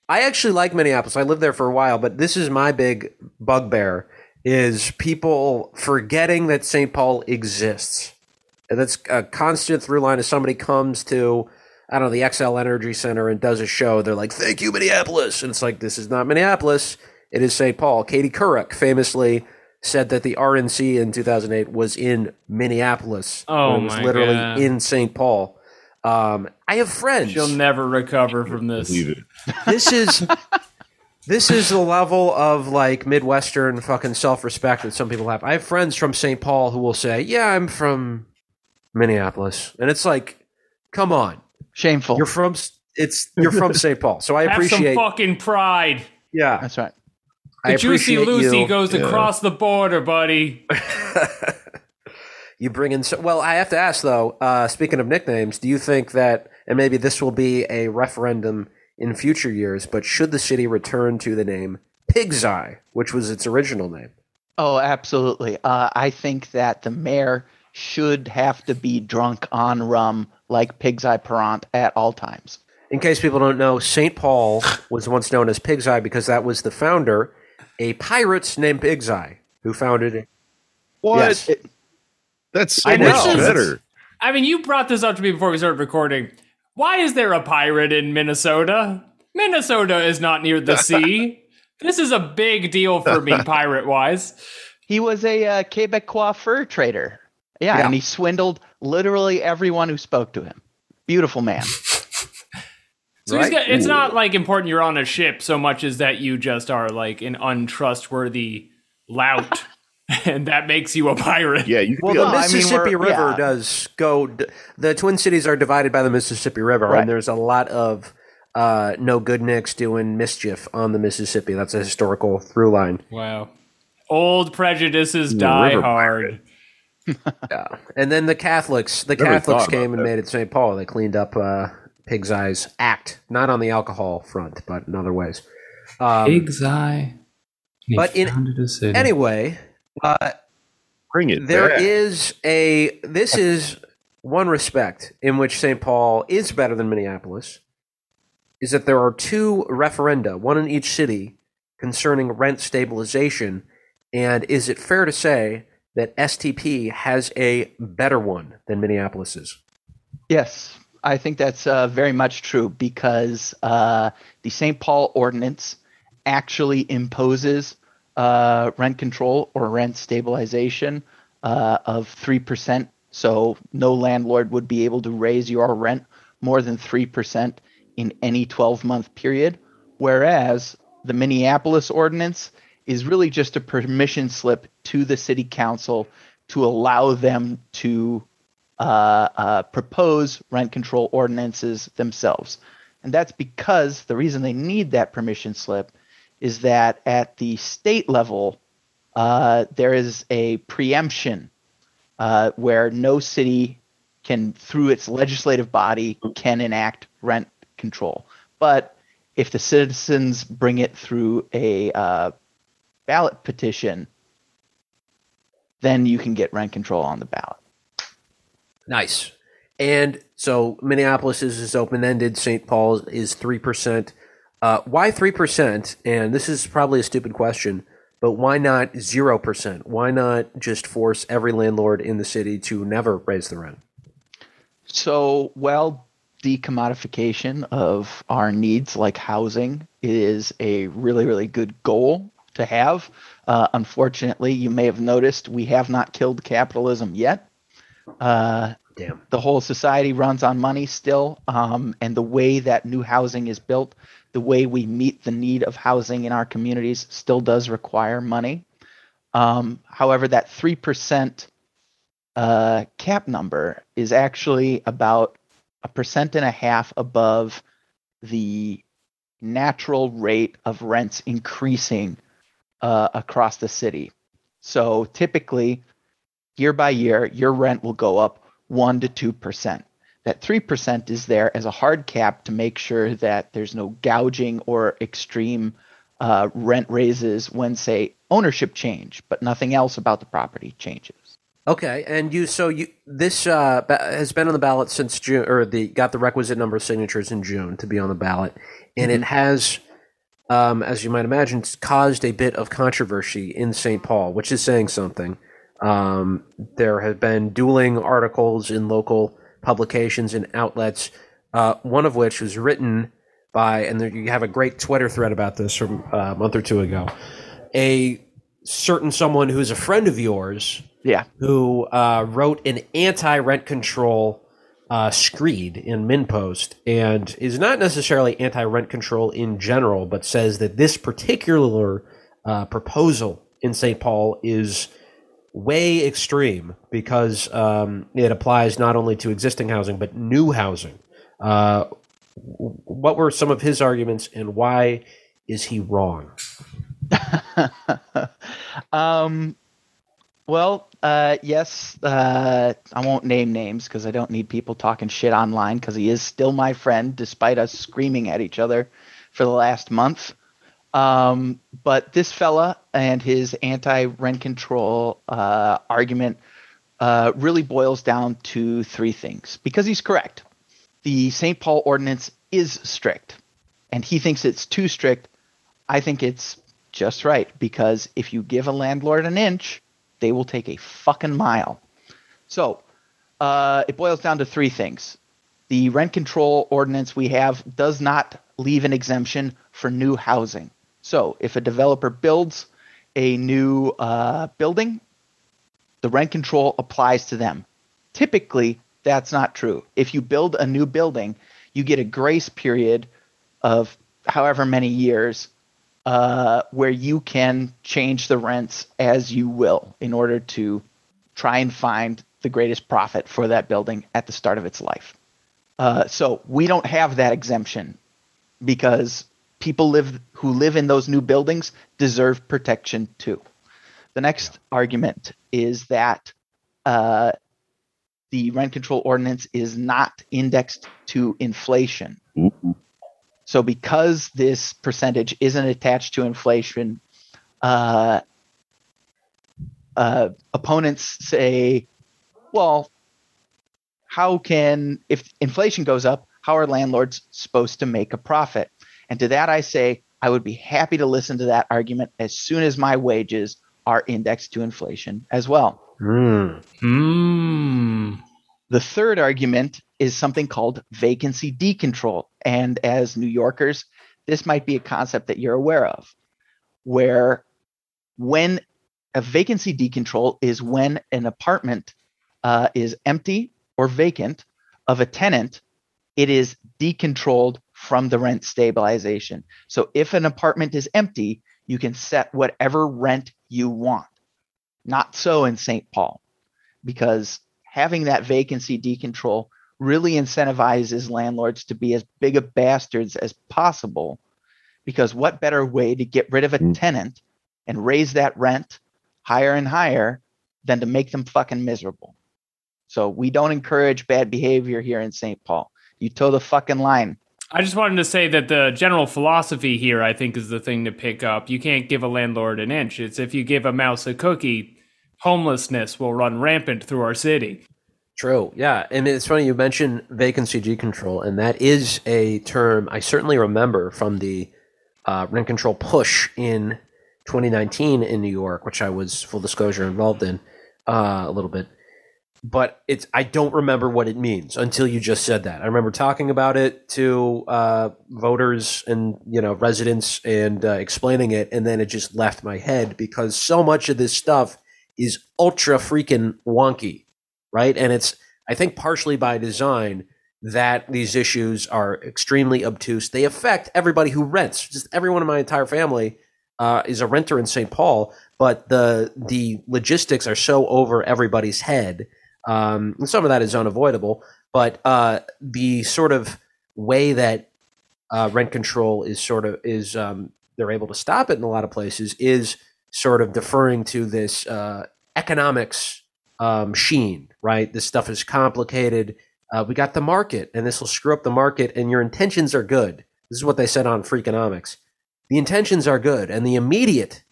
D: I actually like Minneapolis. I lived there for a while, but this is my big bugbear: is people forgetting that St. Paul exists. And that's a constant through line. As somebody comes to, I don't know, the Xcel Energy Center and does a show, they're like, "Thank you, Minneapolis," and it's like, this is not Minneapolis. It is St. Paul. Katie Couric famously said that the RNC in 2008 was in Minneapolis.
C: Oh
D: when it was
C: my
D: literally
C: God.
D: in St. Paul. Um, I have friends.
C: She'll never recover from this.
B: Believe it.
D: This is this is the level of like Midwestern fucking self respect that some people have. I have friends from St. Paul who will say, "Yeah, I'm from Minneapolis," and it's like, come on,
E: Shameful.
D: you're from it's you're from St. Paul, so I
C: Have some
D: appreciate.
C: fucking pride.
D: yeah,
E: That's right.
D: I
C: The Juicy Lucy
D: you.
C: goes
B: Yeah.
C: across the border, buddy. [laughs]
D: you bring in. So, well, I have to ask though. Uh, speaking of nicknames, do you think that, and maybe this will be a referendum in future years, but should the city return to the name Pig's Eye, which was its original name?
E: Oh, absolutely. Uh, I think that the mayor should have to be drunk on rum like Pig's Eye Parrant at all times.
D: In case people don't know, St. Paul was once known as Pig's Eye because that was the founder, a pirate named Pig's Eye, who founded it.
B: What?
D: Yes.
E: It-
B: That's so
C: I
B: much
C: know.
B: better.
C: I mean, you brought this up to me before we started recording. Why is there a pirate in Minnesota? Minnesota is not near the [laughs] sea. This is a big deal for me, [laughs] pirate wise.
E: he was a uh, Quebecois fur trader. Yeah,
D: Yeah.
E: and he swindled literally everyone who spoke to him. Beautiful man. [laughs]
C: So
D: Right?
C: got, it's not like important you're on a ship so much as that you just are like an untrustworthy lout, [laughs] and that makes you a pirate.
B: Yeah, you
D: Well,
B: could be
D: the
E: I mean,
D: Mississippi
E: we're-
D: River
E: yeah.
D: does go. d- The Twin Cities are divided by the Mississippi River,
E: Right.
D: and there's a lot of uh, no good nicks doing mischief on the Mississippi. That's a historical through line.
C: Wow. Old prejudices die hard. [laughs]
D: yeah, and then the Catholics, the
B: Never
D: Catholics came and
B: that.
D: made it St. Paul. They cleaned up uh, Pig's Eyes Act, not on the alcohol front, but in other ways. Um,
C: Pig's eye. He
D: but in-
C: founded a city.
D: anyway, uh,
B: Bring it
D: There
B: back.
D: is a this is one respect in which St. Paul is better than Minneapolis is that there are two referenda, one in each city, concerning rent stabilization. And is it fair to say that STP has a better one than Minneapolis's?
E: Yes, I think that's uh, very much true because uh, the St. Paul ordinance actually imposes uh, rent control or rent stabilization uh, of 3%. So no landlord would be able to raise your rent more than 3% in any 12 month period. Whereas the Minneapolis ordinance is really just a permission slip to the city council to allow them to propose rent control ordinances themselves. And that's because the reason they need that permission slip is that at the state level, uh, there is a preemption uh, where no city can, through its legislative body, can enact rent control. But if the citizens bring it through a uh, ballot petition, then you can get rent control on the ballot.
D: Nice. And so Minneapolis is, is open ended. St. Paul is 3%. Uh, why 3%? And this is probably a stupid question, but why not 0%? Why not just force every landlord in the city to never raise the rent?
E: So, well, the commodification of our needs, like housing, is a really, really good goal to have. Uh, unfortunately, you may have noticed we have not killed capitalism yet. Uh,
D: Damn.
E: the whole society runs on money still, um, and the way that new housing is built, the way we meet the need of housing in our communities, still does require money. Um, however, that three percent uh, cap number is actually about a percent and a half above the natural rate of rents increasing uh, across the city. So typically, year by year, your rent will go up 1 to 2%. That 3% is there as a hard cap to make sure that there's no gouging or extreme uh, rent raises when, say, ownership change, but nothing else about the property changes.
D: Okay, and you so you this uh, has been on the ballot since June, or the got the requisite number of signatures in June to be on the ballot, and it has, um, as you might imagine, caused a bit of controversy in St. Paul, which is saying something. Um, there have been dueling articles in local publications and outlets, uh, one of which was written by, and there, you have a great Twitter thread about this from uh, a month or two ago, a certain someone who's a friend of yours
E: Yeah.
D: who uh, wrote an anti-rent control uh, screed in MinnPost and is not necessarily anti-rent control in general, but says that this particular uh, proposal in St. Paul is way extreme because um, it applies not only to existing housing but new housing. Uh, what were some of his arguments, and why is he wrong? [laughs]
E: um, well, uh, yes, uh, I won't name names because I don't need people talking shit online because he is still my friend despite us screaming at each other for the last month. Um, but this fella and his anti rent control uh, argument uh, really boils down to three things because he's correct. The St. Paul ordinance is strict, and he thinks it's too strict. I think it's just right because if you give a landlord an inch, they will take a fucking mile. So uh, it boils down to three things. The rent control ordinance we have does not leave an exemption for new housing. So if a developer builds a new uh, building, the rent control applies to them. Typically, that's not true. If you build a new building, you get a grace period of however many years uh, where you can change the rents as you will in order to try and find the greatest profit for that building at the start of its life. Uh, so we don't have that exemption because people live who live in those new buildings deserve protection too. The next argument is that uh, the rent control ordinance is not indexed to inflation.
B: Ooh.
E: So because this percentage isn't attached to inflation, uh, uh, opponents say, well, how can, if inflation goes up, how are landlords supposed to make a profit? And to that, I say, I would be happy to listen to that argument as soon as my wages are indexed to inflation as well.
D: Mm.
C: Hmm.
E: The third argument is something called vacancy decontrol. And as New Yorkers, this might be a concept that you're aware of, where when a vacancy decontrol is when an apartment uh, is empty or vacant of a tenant, it is decontrolled from the rent stabilization. So if an apartment is empty, you can set whatever rent you want. Not so in St. Paul, because having that vacancy decontrol really incentivizes landlords to be as big of bastards as possible. Because what better way to get rid of a
B: Mm.
E: tenant and raise that rent higher and higher than to make them fucking miserable? So we don't encourage bad behavior here in St. Paul. You toe the fucking line.
C: I just wanted to say that the general philosophy here, I think, is the thing to pick up. You can't give a landlord an inch. It's if you give a mouse a cookie, homelessness will run rampant through our city.
D: True. Yeah. And it's funny you mentioned vacancy decontrol, and that is a term I certainly remember from the uh, rent control push in 2019 in New York, which I was full disclosure involved in uh, a little bit. But it's I don't remember what it means until you just said that. I remember talking about it to uh, voters and you know residents and uh, explaining it, and then it just left my head because so much of this stuff is ultra freaking wonky right? And it's I think partially by design that these issues are extremely obtuse. They affect everybody who rents. Just everyone in my entire family uh, is a renter in St. Paul, but the the logistics are so over everybody's head. Um, and some of that is unavoidable, but uh, the sort of way that uh, rent control is sort of is um, they're able to stop it in a lot of places is sort of deferring to this uh, economics um, sheen, right? This stuff is complicated. Uh, we got the market, and this will screw up the market, and your intentions are good. This is what they said on Freakonomics. The intentions are good, and the immediate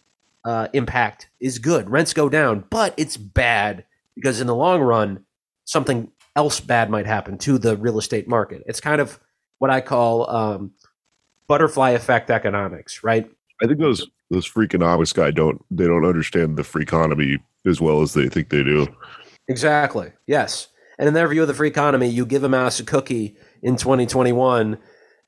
D: uh, impact is good. Rents go down, but it's bad because in the long run, something else bad might happen to the real estate market. It's kind of what I call um, butterfly effect economics, right?
B: I think those those freakonomics guy don't they don't understand the free economy as well as they think they do.
D: Exactly. Yes. And in their view of the free economy, you give a mouse a cookie in 2021,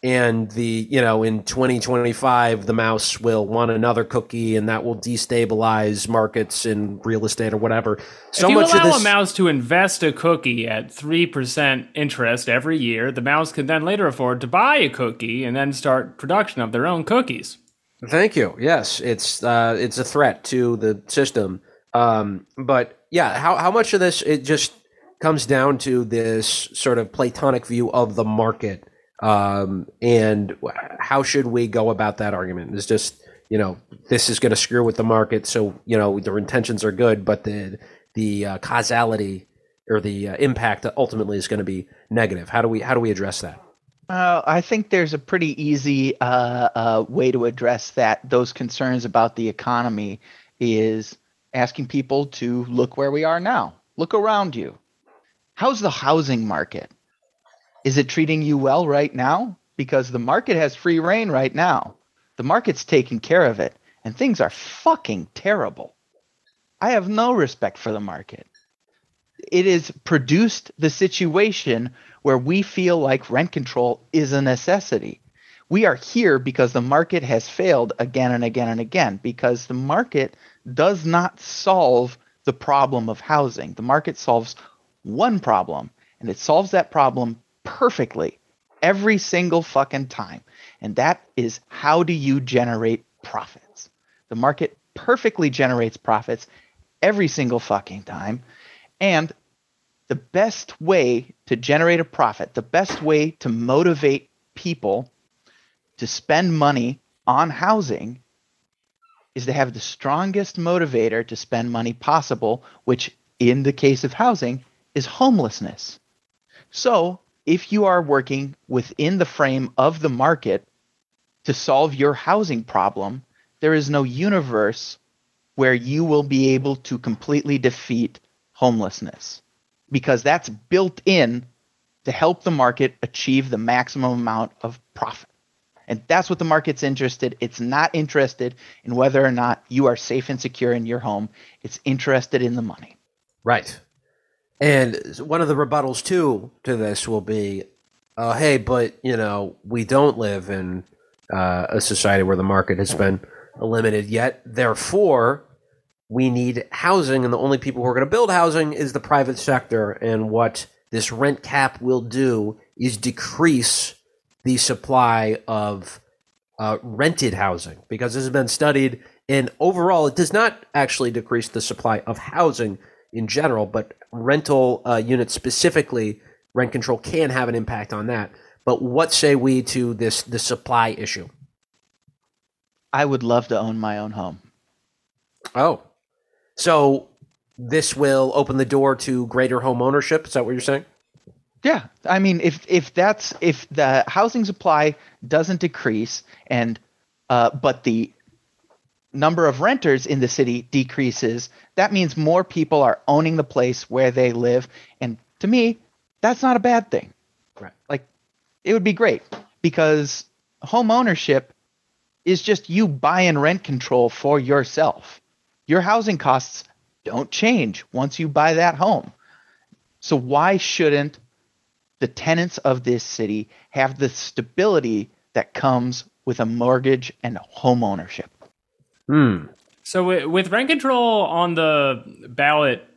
D: and the you know in 2025 the mouse will want another cookie, and that will destabilize markets in real estate or whatever. So
C: if you
D: much
C: allow
D: of this,
C: a mouse to invest a cookie at three percent interest every year, the mouse can then later afford to buy a cookie and then start production of their own cookies.
D: Thank you. Yes, it's uh, it's a threat to the system. Um, but yeah, how how much of this it just comes down to this sort of platonic view of the market, um, and how should we go about that argument? Is just you know this is going to screw with the market, so you know their intentions are good, but the the uh, causality or the uh, impact ultimately is going to be negative. How do we how do we address that?
E: Uh, I think there's a pretty easy uh, uh, way to address that. Those concerns about the economy is asking people to look where we are now. Look around you. How's the housing market? Is it treating you well right now? Because the market has free reign right now. The market's taking care of it, and things are fucking terrible. I have no respect for the market. It has produced the situation where we feel like rent control is a necessity. We are here because the market has failed again and again and again because the market does not solve the problem of housing. The market solves one problem and it solves that problem perfectly every single fucking time. And that is how do you generate profits? The market perfectly generates profits every single fucking time. And the best way to generate a profit, the best way to motivate people to spend money on housing is to have the strongest motivator to spend money possible, which in the case of housing is homelessness. So, if you are working within the frame of the market to solve your housing problem, there is no universe where you will be able to completely defeat homelessness because that's built in to help the market achieve the maximum amount of profit. And that's what the market's interested. It's not interested in whether or not you are safe and secure in your home. It's interested in the money.
D: Right. And one of the rebuttals too to this will be, uh, hey, but you know, we don't live in uh, a society where the market has been limited yet. Therefore, we need housing, and the only people who are going to build housing is the private sector. And what this rent cap will do is decrease the supply of uh, rented housing because this has been studied. And overall, it does not actually decrease the supply of housing in general, but rental uh, units specifically, rent control can have an impact on that. But what say we to this the supply issue?
E: I would love to own my own home.
D: Oh, so this will open the door to greater home ownership. Is that what you're saying?
E: Yeah, I mean, if if that's if the housing supply doesn't decrease and uh, but the number of renters in the city decreases, that means more people are owning the place where they live. And to me, that's not a bad thing.
D: Right.
E: Like, it would be great because home ownership is just you buying rent control for yourself. Your housing costs don't change once you buy that home. So, why shouldn't the tenants of this city have the stability that comes with a mortgage and home ownership?
D: Hmm.
C: So with rent control on the ballot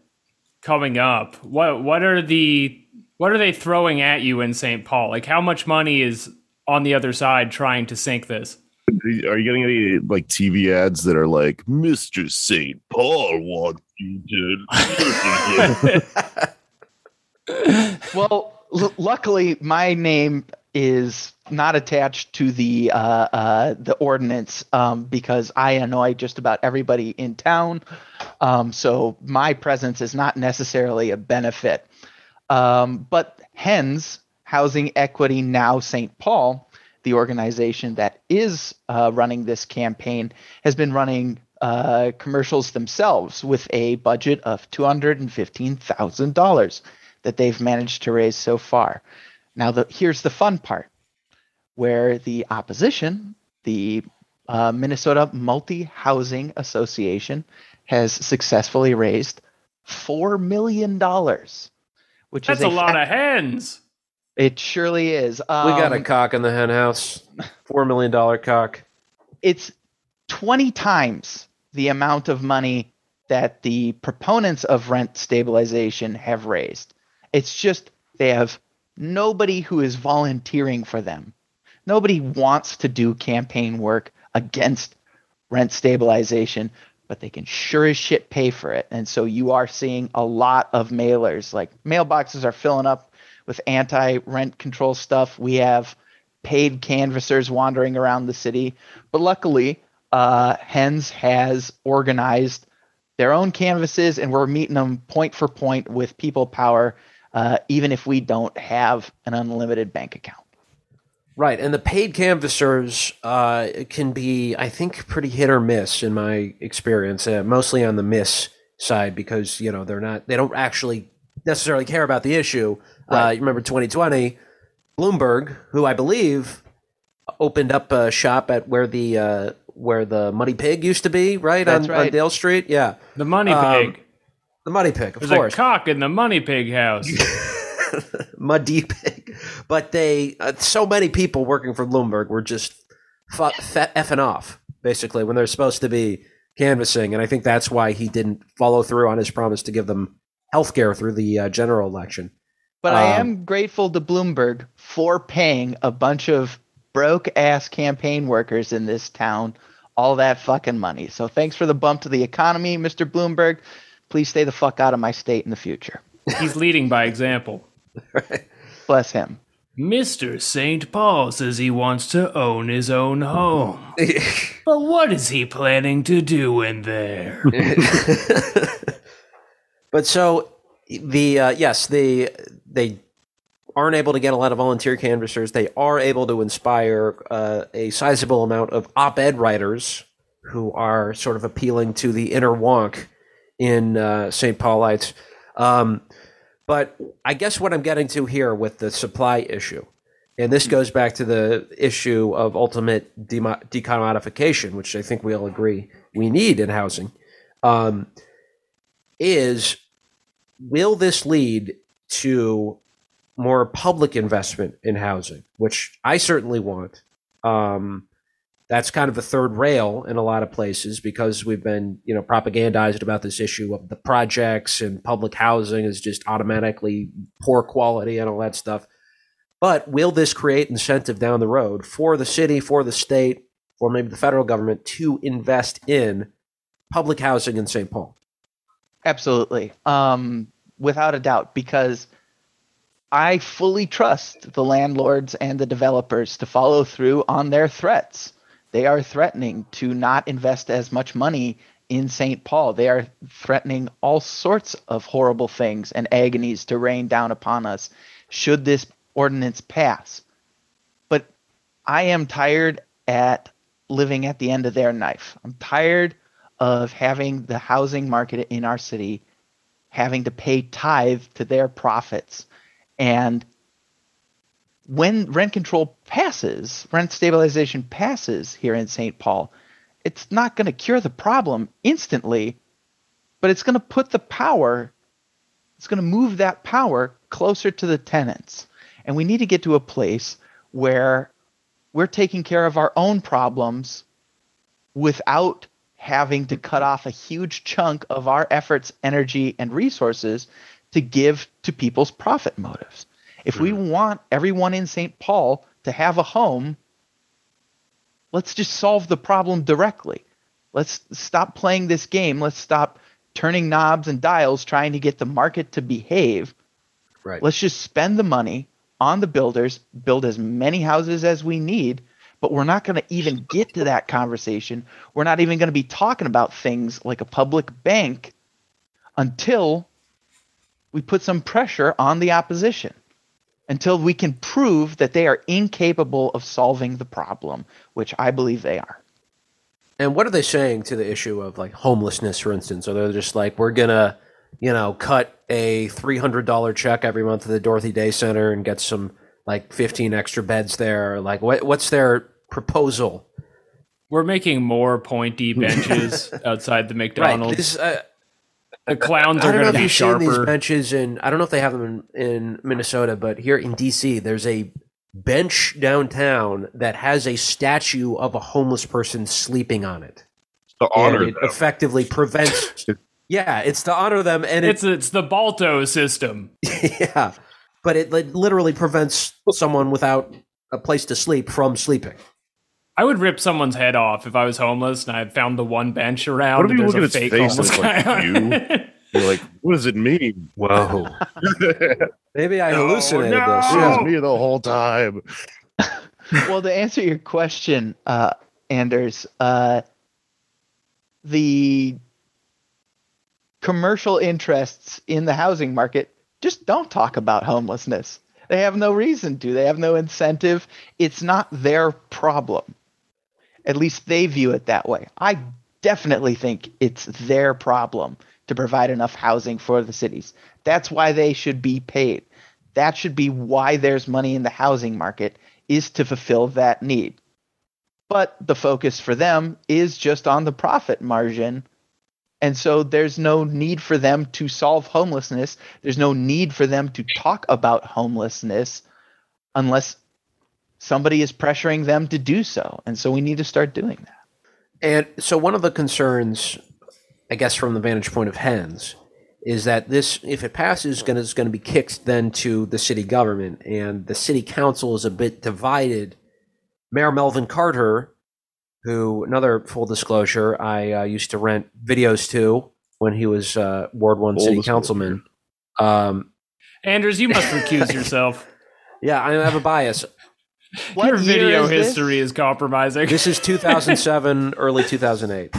C: coming up, what what are the what are they throwing at you in St. Paul? Like how much money is on the other side trying to sink this?
B: Are you getting any like TV ads that are like Mr. St. Paul wants you
E: to [laughs] [laughs] Well, l- luckily my name is not attached to the uh, uh, the ordinance um, because I annoy just about everybody in town. Um, so my presence is not necessarily a benefit. Um, but HENS Housing Equity Now St. Paul, the organization that is uh, running this campaign, has been running uh, commercials themselves with a budget of two hundred and fifteen thousand dollars that they've managed to raise so far. Now, the, here's the fun part where the opposition, the uh, Minnesota Multi Housing Association, has successfully raised $4 million, which
C: That's
E: is
C: a, a lot of hens.
E: It surely is. Um,
D: we got a cock in the hen house. [laughs] $4 million cock.
E: It's 20 times the amount of money that the proponents of rent stabilization have raised. It's just they have nobody who is volunteering for them. Nobody wants to do campaign work against rent stabilization, but they can sure as shit pay for it. And so you are seeing a lot of mailers. Like mailboxes are filling up with anti rent control stuff. We have paid canvassers wandering around the city. But luckily, uh, Hens has organized their own canvases, and we're meeting them point for point with people power uh, even if we don't have an unlimited bank account.
D: Right, and the paid canvassers uh, can be, I think, pretty hit or miss in my experience. Uh, mostly on the miss side because you know they're not, they don't actually necessarily care about the issue. Uh, right. you remember 2020, Bloomberg, who I believe opened up a shop at where the uh, where the Money Pig used to be, right
E: That's
D: on,
E: right.
D: on Dale Street. Yeah,
C: the Money um, Pig.
D: The Money Pig, of
C: There's
D: course.
C: a cock in the Money Pig house. [laughs]
D: Muddy Pig. But they, uh, so many people working for Bloomberg were just f- f- effing off, basically, when they're supposed to be canvassing. And I think that's why he didn't follow through on his promise to give them health care through the uh, general election.
E: But um, I am grateful to Bloomberg for paying a bunch of broke ass campaign workers in this town all that fucking money. So thanks for the bump to the economy, Mr. Bloomberg please stay the fuck out of my state in the future.
C: He's leading by example. [laughs]
E: right. Bless him.
C: Mr. St. Paul says he wants to own his own home. [laughs] but what is he planning to do in there? [laughs]
D: But so the uh, yes, the they aren't able to get a lot of volunteer canvassers. They are able to inspire uh, a sizable amount of op-ed writers who are sort of appealing to the inner wonk in uh, St. Paulites. Um, but I guess what I'm getting to here with the supply issue, and this goes back to the issue of ultimate demo- decommodification, which I think we all agree we need in housing, um, is will this lead to more public investment in housing, which I certainly want. Um, that's kind of a third rail in a lot of places because we've been, you know, propagandized about this issue of the projects and public housing is just automatically poor quality and all that stuff. But will this create incentive down the road for the city, for the state, or maybe the federal government to invest in public housing in St. Paul?
E: Absolutely. Um, without a doubt, because I fully trust the landlords and the developers to follow through on their threats. They are threatening to not invest as much money in St. Paul. They are threatening all sorts of horrible things and agonies to rain down upon us should this ordinance pass. But I am tired at living at the end of their knife. I'm tired of having the housing market in our city having to pay tithe to their profits. And when rent control passes, rent stabilization passes here in St. Paul, it's not going to cure the problem instantly, but it's going to put the power, it's going to move that power closer to the tenants. And we need to get to a place where we're taking care of our own problems without having to cut off a huge chunk of our efforts, energy, and resources to give to people's profit motives. If we mm-hmm. want everyone in St. Paul to have a home, let's just solve the problem directly. Let's stop playing this game. Let's stop turning knobs and dials trying to get the market to behave.
D: Right.
E: Let's just spend the money on the builders, build as many houses as we need, but we're not going to even get to that conversation. We're not even going to be talking about things like a public bank until we put some pressure on the opposition, until we can prove that they are incapable of solving the problem, which I believe they are.
D: And what are they saying to the issue of like homelessness, for instance? Are they just like, we're going to, you know, cut a $300 check every month to the Dorothy Day Center and get some like 15 extra beds there? Like, what, what's their proposal.
C: We're making more pointy benches [laughs] outside the McDonald's. Right. This, uh, the clowns are going to be sharper. Seen these
D: benches in I don't know if they have them in, in Minnesota, but here in DC, there's a bench downtown that has a statue of a homeless person sleeping on it.
B: To honor
D: it them. effectively prevents. yeah, it's to honor them, and
C: it's it, it's the Balto system. [laughs]
D: yeah, but it, it literally prevents someone without a place to sleep from sleeping.
C: I would rip someone's head off if I was homeless and I found the one bench around. What if you look at its face
B: like you? You're like, what does it mean?
D: Whoa. [laughs] Maybe I no, hallucinated no. this.
B: It was me the whole time. [laughs]
E: well, to answer your question, uh, Anders, uh, the commercial interests in the housing market just don't talk about homelessness. They have no reason to. They have no incentive. It's not their problem. At least they view it that way. I definitely think it's their problem to provide enough housing for the cities. That's why they should be paid. That should be why there's money in the housing market is to fulfill that need. But the focus for them is just on the profit margin. And so there's no need for them to solve homelessness. There's no need for them to talk about homelessness unless somebody is pressuring them to do so. And so we need to start doing that.
D: And so one of the concerns, I guess, from the vantage point of hens, is that this, if it passes, gonna, is going to be kicked then to the city government, and the city council is a bit divided. Mayor Melvin Carter, who, another full disclosure, I uh, used to rent videos to when he was uh, Ward One full city disclosure. councilman. Um,
C: Anders, you must recuse [laughs] yourself.
D: Yeah, I have a bias. [laughs]
C: What Your video is history is compromising.
D: This is [laughs] 2007, early 2008.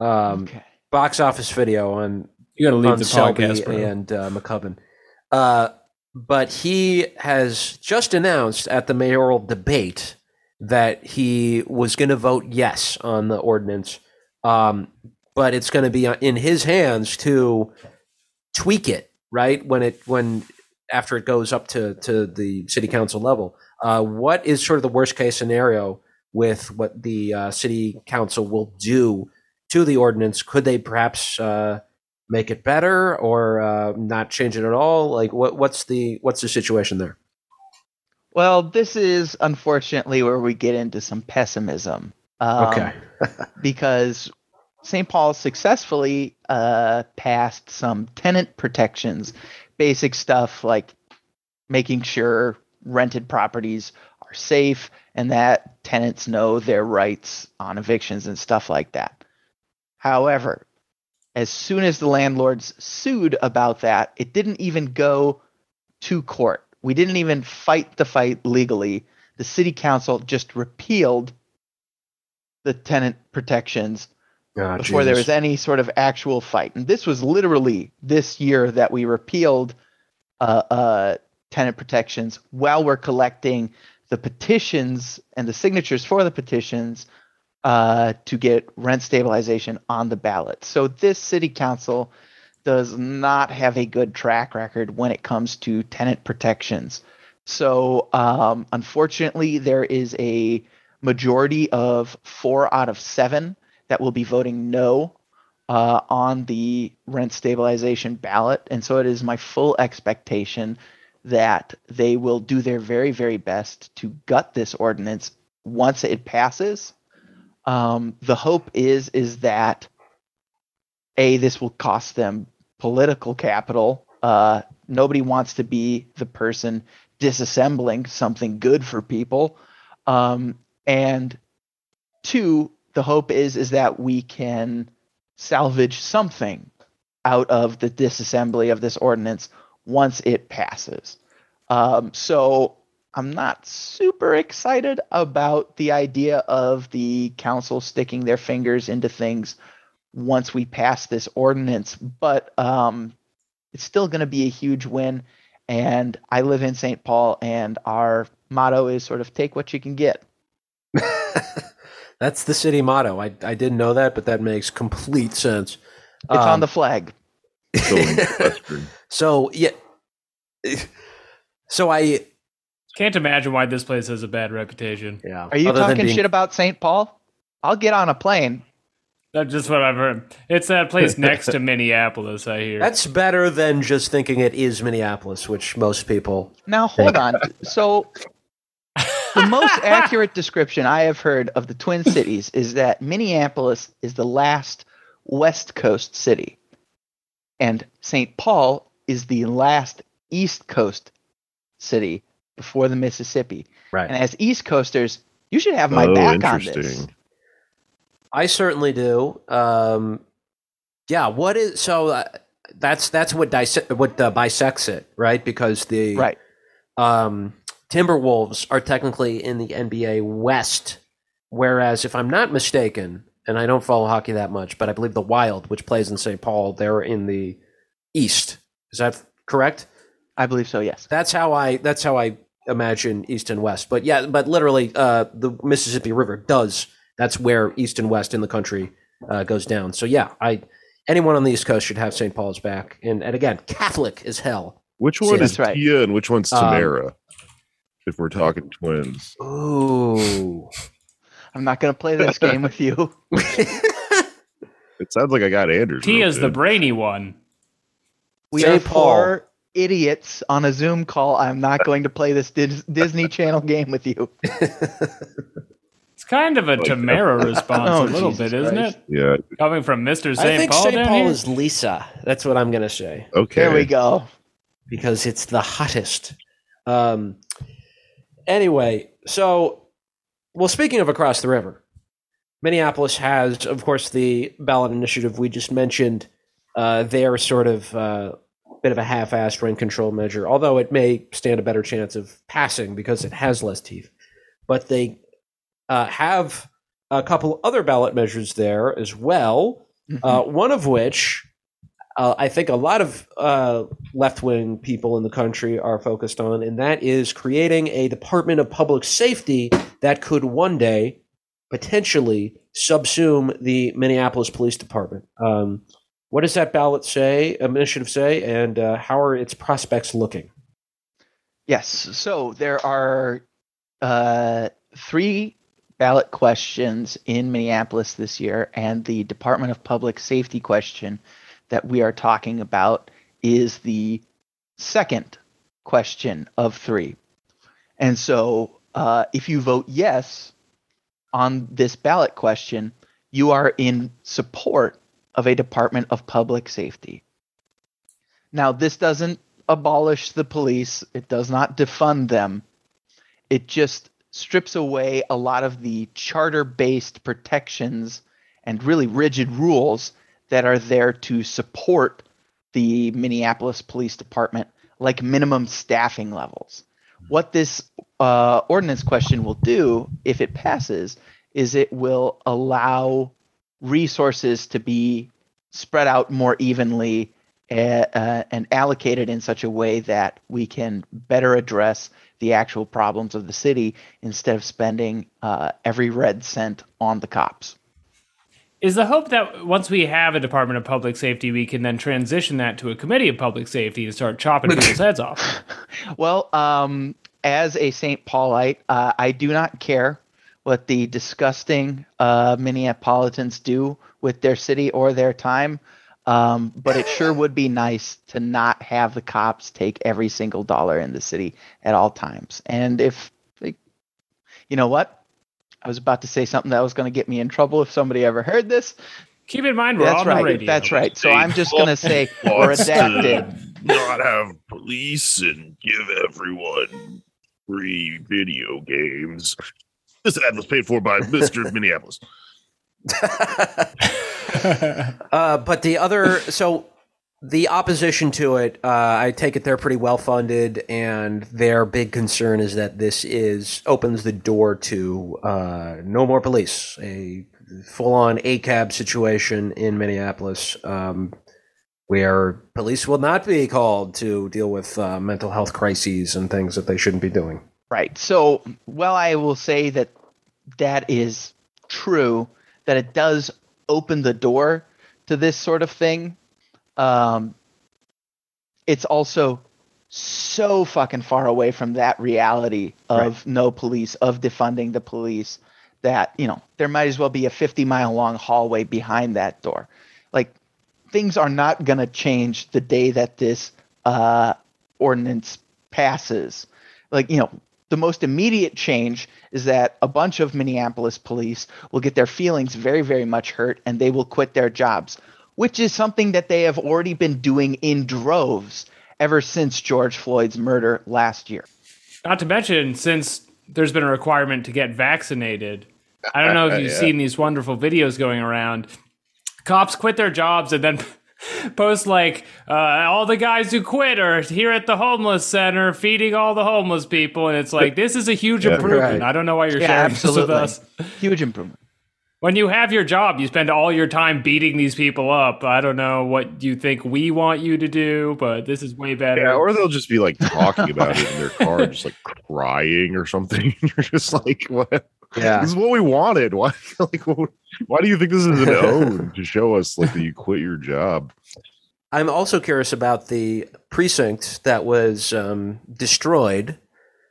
D: Um, okay. Box office video on
C: You got to leave the
D: Selby
C: podcast, bro.
D: and uh, Mackubin. Uh, but he has just announced at the mayoral debate that he was going to vote yes on the ordinance. Um, but it's going to be in his hands to tweak it, right? When it when after it goes up to to the city council level. Uh, what is sort of the worst case scenario with what the uh, city council will do to the ordinance? Could they perhaps uh, make it better or uh, not change it at all? Like, what what's the what's the situation there?
E: Well, this is unfortunately where we get into some pessimism. Um,
D: Okay. [laughs]
E: because St. Paul successfully uh, passed some tenant protections, basic stuff like making sure rented properties are safe and that tenants know their rights on evictions and stuff like that. However, as soon as the landlords sued about that, it didn't even go to court. We didn't even fight the fight legally. The city council just repealed the tenant protections Before there was any sort of actual fight. And this was literally this year that we repealed uh, uh, tenant protections while we're collecting the petitions and the signatures for the petitions uh, to get rent stabilization on the ballot. So this city council does not have a good track record when it comes to tenant protections. So um, unfortunately, there is a majority of four out of seven that will be voting no uh, on the rent stabilization ballot. And so it is my full expectation that they will do their very, very best to gut this ordinance once it passes. Um, the hope is is that a this will cost them political capital. Uh, nobody wants to be the person disassembling something good for people. Um, and two, the hope is is that we can salvage something out of the disassembly of this ordinance once it passes. Um, so I'm not super excited about the idea of the council sticking their fingers into things once we pass this ordinance, but um, it's still going to be a huge win. And I live in St. Paul, and our motto is sort of take what you can get. [laughs]
D: That's the city motto. I, I didn't know that, but that makes complete sense.
E: It's
D: Um,
E: on the flag. [laughs]
D: So yeah. So I
C: Can't imagine why this place has a bad reputation.
D: yeah.
E: Are you
D: other
E: talking
D: being-
E: shit about St. Paul? I'll get on a plane.
C: That's just what I've heard. It's that place next to [laughs] Minneapolis, I hear.
D: That's better than just thinking it is Minneapolis, which most people.
E: Now hold on. So the most accurate description I have heard of the Twin Cities is that Minneapolis is the last West Coast city, and St. Paul is the last East Coast city before the Mississippi.
D: Right.
E: And as East Coasters, you should have my
B: oh,
E: back on this.
B: interesting.
D: I certainly do. Um, yeah. What is so? Uh, that's that's what dise- what uh, bisects it, right? Because the
E: Right.
D: um, Timberwolves are technically in the NBA West, whereas if I'm not mistaken, and I don't follow hockey that much, but I believe the Wild, which plays in St. Paul, they're in the East. Is that correct?
E: I believe so. Yes.
D: That's how I. That's how I imagine East and West. But yeah, but literally, uh, the Mississippi River does. That's where East and West in the country uh, goes down. So yeah, I. Anyone on the East Coast should have St. Paul's back, and and again, Catholic as hell.
B: Which one
E: That's
B: is
E: right.
B: Tia and which one's
D: Um,
B: Tamera? If we're talking twins.
D: Ooh.
E: I'm not going to play this game with you. [laughs]
B: It sounds like I got Anders.
C: Tia's
B: roped
C: the brainy one.
E: We
D: St.
E: are
D: Paul.
E: idiots on a Zoom call. I'm not going to play this Dis- Disney Channel game with you.
C: It's kind of a
B: Like,
C: Tamera [laughs] response,
E: Oh,
C: a little
E: Jesus
C: bit, isn't
E: Christ.
C: it?
B: Yeah.
C: Coming from Mr.
D: I think
C: Paul
D: St.
C: down
D: Paul
C: here?
D: is Lisa. That's what I'm going to say
B: Okay.
E: There we go.
D: because it's the hottest. Um. Anyway, so well, speaking of across the river, Minneapolis has, of course, the ballot initiative we just mentioned. Uh, their sort of uh, bit of a half-assed rent control measure, although it may stand a better chance of passing because it has less teeth. But they uh, have a couple other ballot measures there as well. Uh, one of which uh, I think a lot of uh, left wing people in the country are focused on, and that is creating a Department of Public Safety that could one day potentially subsume the Minneapolis Police Department. Um, what does that ballot say, initiative say, and uh, how are its prospects looking?
E: Yes. So there are uh, three ballot questions in Minneapolis this year, and the Department of Public Safety question that we are talking about is the second question of three. And so uh, if you vote yes on this ballot question, you are in support of a Department of Public Safety. Now, this doesn't abolish the police, it does not defund them. It just strips away a lot of the charter based protections and really rigid rules that are there to support the Minneapolis Police Department, like minimum staffing levels. What this uh, ordinance question will do, if it passes, is it will allow resources to be spread out more evenly uh, uh, and allocated in such a way that we can better address the actual problems of the city instead of spending uh, every red cent on the cops.
C: Is the hope that once we have a Department of Public Safety, we can then transition that to a Committee of Public Safety to start chopping people's [laughs] heads off?
E: Well, um, as a St. Paulite, uh, I do not care what the disgusting uh, Minneapolitans do with their city or their time. Um, but it sure would be nice to not have the cops take every single dollar in the city at all times. And if, like, you know what? I was about to say something that was going to get me in trouble if somebody ever heard this.
C: Keep in mind, we're
E: That's
C: on
E: right.
C: the radio.
E: That's right. So I'm just going to say [laughs]
B: Wants to
E: redacted.
B: Not have police and give everyone free video games. This ad was paid for by Mr. [laughs] Minneapolis. [laughs]
D: Uh, but the other, so the opposition to it, uh, I take it they're pretty well funded, and their big concern is that this is opens the door to uh, no more police, a full on ACAB situation in Minneapolis, um, where police will not be called to deal with uh, mental health crises and things that they shouldn't be doing.
E: Right. So, well, I will say that that is true, that it does open the door to this sort of thing. Um, it's also so fucking far away from that reality of no police, of defunding the police, that, you know, there might as well be a 50 mile long hallway behind that door. Like, things are not going to change the day that this uh, ordinance passes. Like, you know, the most immediate change is that a bunch of Minneapolis police will get their feelings very, very much hurt and they will quit their jobs, which is something that they have already been doing in droves ever since George Floyd's murder last year.
C: Not to mention, since there's been a requirement to get vaccinated, I don't know if [laughs] you've
B: Yeah.
C: seen these wonderful videos going around. Cops quit their jobs and then [laughs] post like uh, all the guys who quit are here at the homeless center feeding all the homeless people, and it's like this is a huge improvement.
D: Right.
C: I don't know why you're
E: Yeah,
C: sharing this with
E: absolutely.
C: us.
E: Huge improvement.
C: When you have your job, you spend all your time beating these people up. I don't know what you think we want you to do, but this is way better.
B: Yeah, or they'll just be like talking about it in their car, just like crying or something. [laughs] You're just like, what?
D: Yeah.
B: This is what we wanted. Why? [laughs] Like, why do you think this is an [laughs] ode to show us like that you quit your job?
D: I'm also curious about the precinct that was um, destroyed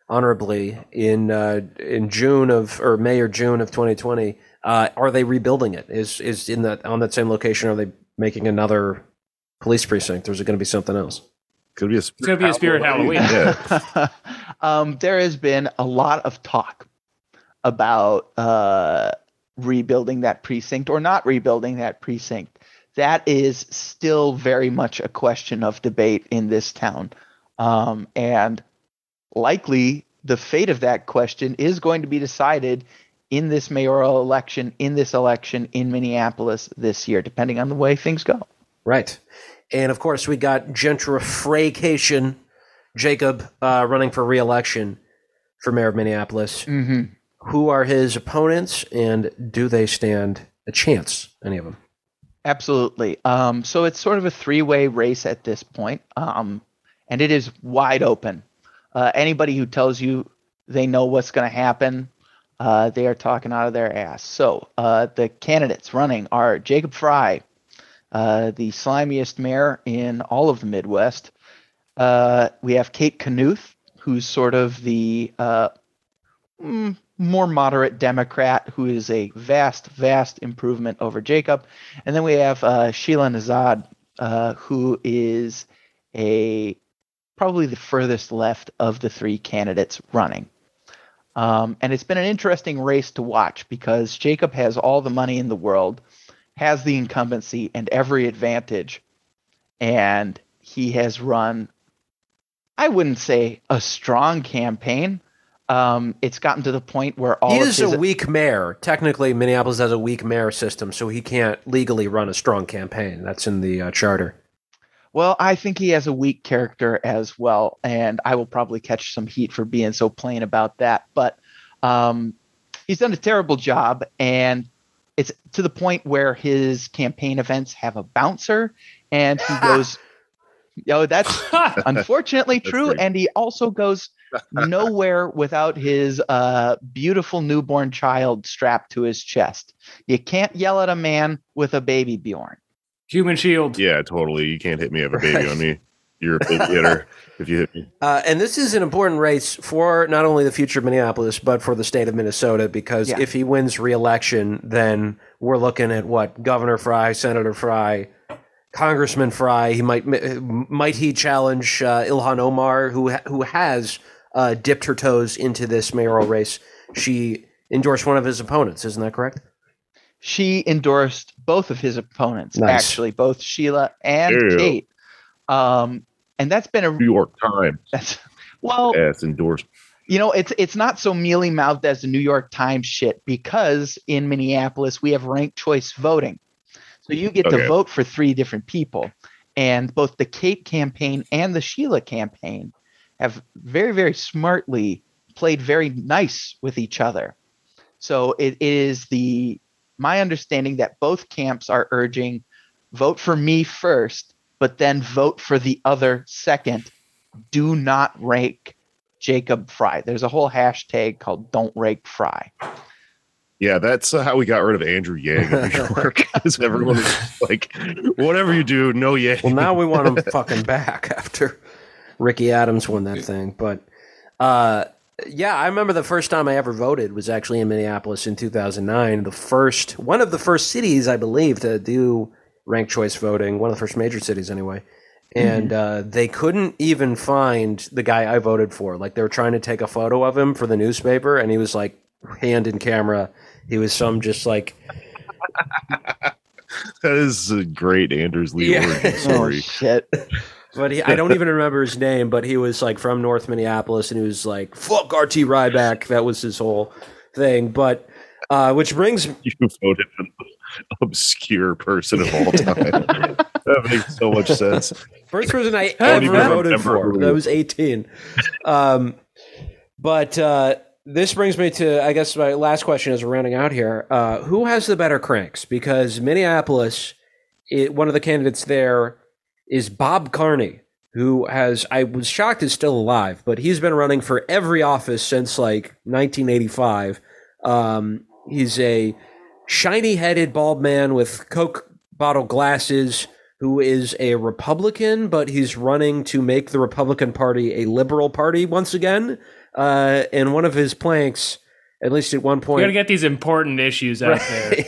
D: honorably in uh, in June of or May or June of 2020. Uh, are they rebuilding it? Is is in that on that same location? Are they making another police precinct, or is it going to be something else?
B: Could be a.
C: it's gonna be a spirit Halloween.
B: Yeah. [laughs] [laughs]
E: um, there has been a lot of talk about uh, rebuilding that precinct or not rebuilding that precinct. That is still very much a question of debate in this town. Um, and likely the fate of that question is going to be decided in this mayoral election, in this election in Minneapolis this year, depending on the way things go.
D: Right. And of course, we got gentrification Jacob uh, running for reelection for mayor of Minneapolis.
E: Mm-hmm.
D: Who are his opponents, and do they stand a chance? Any of them?
E: Absolutely. Um, so it's sort of a three-way race at this point, um, and it is wide open. Uh, anybody who tells you they know what's going to happen, uh, they are talking out of their ass. So uh, the candidates running are Jacob Fry, uh, the slimiest mayor in all of the Midwest. Uh, we have Kate Knuth, who's sort of the uh, mm, more moderate Democrat who is a vast, vast improvement over Jacob. And then we have uh, Sheila Nezhad, uh, who is a probably the furthest left of the three candidates running. Um, and it's been an interesting race to watch because Jacob has all the money in the world, has the incumbency and every advantage, and he has run, I wouldn't say a strong campaign, um, it's gotten to the point where all
D: he is
E: his,
D: a weak mayor. Technically, Minneapolis has a weak mayor system, so he can't legally run a strong campaign. That's in the uh, charter.
E: Well, I think he has a weak character as well, and I will probably catch some heat for being so plain about that. But um, he's done a terrible job, and it's to the point where his campaign events have a bouncer, and he [laughs] goes, "Yo, that's [laughs] unfortunately
B: That's
E: true."
B: great.
E: And he also goes nowhere without his uh, beautiful newborn child strapped to his chest. You can't yell at a man with a baby Bjorn.
C: Human shield.
B: Yeah, totally. You can't hit me. I have a baby on me. You're a big hitter [laughs] if you hit me.
D: Uh, and this is an important race for not only the future of Minneapolis, but for the state of Minnesota, because
E: Yeah.
D: if he wins re-election, then we're looking at what Governor Fry, Senator Fry, Congressman Fry. He might might he challenge uh, Ilhan Omar, who who has uh, dipped her toes into this mayoral race. She endorsed one of his opponents, isn't that correct?
E: She endorsed both of his opponents,
D: Nice.
E: actually, both Sheila and
B: Ew.
E: Kate. Um, and that's been a
B: New York Times
E: that's well,
B: it's endorsed.
E: you know, it's it's not so mealy mouthed as the New York Times shit because in Minneapolis we have ranked choice voting, so you get
B: Okay.
E: to vote for three different people, and both the Kate campaign and the Sheila campaign have very very smartly played very nice with each other. So it is the my understanding that both camps are urging vote for me first, but then vote for the other second. Do not rank Jacob Fry. There's a whole hashtag called Don't Rake Fry.
B: Yeah, that's uh, how we got rid of Andrew Yang in New [laughs] York. Because everyone was like, whatever you do, no Yang.
D: Well, now we want him [laughs] fucking back after Eric Adams won that thing. But uh, yeah, I remember the first time I ever voted was actually in Minneapolis in 2009. The first, one of the first cities, I believe, to do ranked choice voting. One of the first major cities, anyway. And uh, they couldn't even find the guy I voted for. Like they were trying to take a photo of him for the newspaper, and he was like hand in camera. He was some just like [laughs]
B: that is a great Anders Lee
D: Yeah.
B: origin [laughs]
E: Oh shit!
D: But he, I don't even remember his name, but he was like from North Minneapolis, and he was like, "Fuck RT Rybak." That was his whole thing. But uh, which brings [laughs]
B: you voted for the obscure person of all time. [laughs] that makes so much sense.
D: first person I ever voted for. That was eighteen. Um, but uh, this brings me to, I guess, my last question as we're rounding out here. Uh, who has the better cranks? Because Minneapolis, it, one of the candidates there is Bob Carney, who has, I was shocked is still alive, but he's been running for every office since like 1985. Um, he's a shiny headed bald man with Coke bottle glasses who is a Republican, but he's running to make the Republican Party a liberal party once again. Uh, and one of his planks, at least at one point,
C: got to get these important issues out [laughs] there.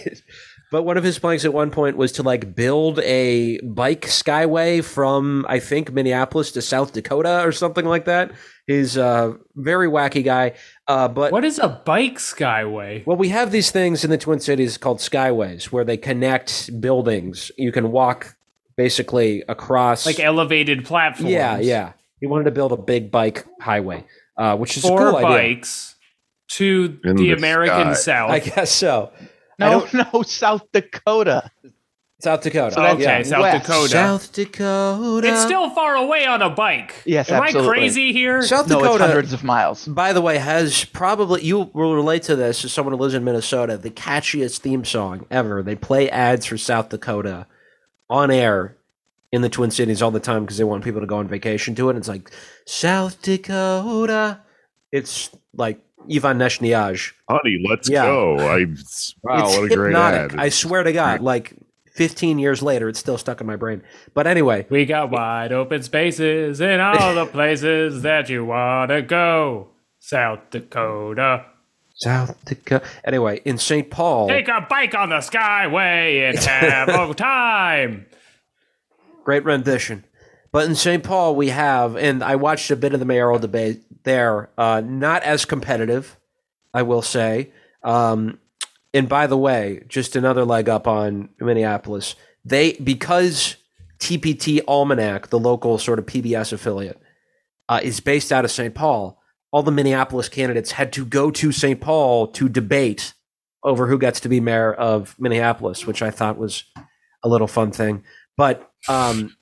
D: Right. But one of his planks at one point was to like build a bike skyway from I think Minneapolis to South Dakota or something like that. He's a very wacky guy. Uh, but
C: What is a bike skyway?
D: well, we have these things in the Twin Cities called skyways where they connect buildings. You can walk basically across.
C: Like elevated platforms.
D: yeah, yeah. He wanted to build a big bike highway, uh, which is a
C: Four
D: cool idea.
C: bikes to
B: In
C: the
B: the
C: American
B: sky.
C: South.
D: I guess so. I
E: No, [laughs] no, South Dakota.
D: South Dakota.
E: So
C: okay,
D: yeah.
C: South
E: West.
C: Dakota.
D: South Dakota.
C: It's still far away on a bike.
E: Yes,
C: Am
E: absolutely.
C: I crazy here?
D: South
E: No, it's
D: Dakota.
E: hundreds of miles.
D: by the way, has probably you will relate to this as someone who lives in Minnesota. The catchiest theme song ever. They play ads for South Dakota on air in the Twin Cities all the time because they want people to go on vacation to it. It's like South Dakota. It's like Ivan Neshniaj.
B: Honey, let's
D: Yeah.
B: go. I [laughs] wow,
D: it's
B: what a great
D: hypnotic.
B: ad.
D: I swear to God, like 15 years later, it's still stuck in my brain. But anyway,
C: We got wide open spaces in all the [laughs] places that you want to go. South Dakota.
D: South Dakota. Anyway, in St. Paul,
C: Take a bike on the Skyway and [laughs] have a time.
D: great rendition. But in St. Paul, we have, and I watched a bit of the mayoral debate there. Uh, not as competitive, I will say. Um, and by the way, just another leg up on Minneapolis. They because TPT Almanac, the local sort of PBS affiliate, uh, is based out of St. Paul. All the Minneapolis candidates had to go to St. Paul to debate over who gets to be mayor of Minneapolis, which I thought was a little fun thing. But um,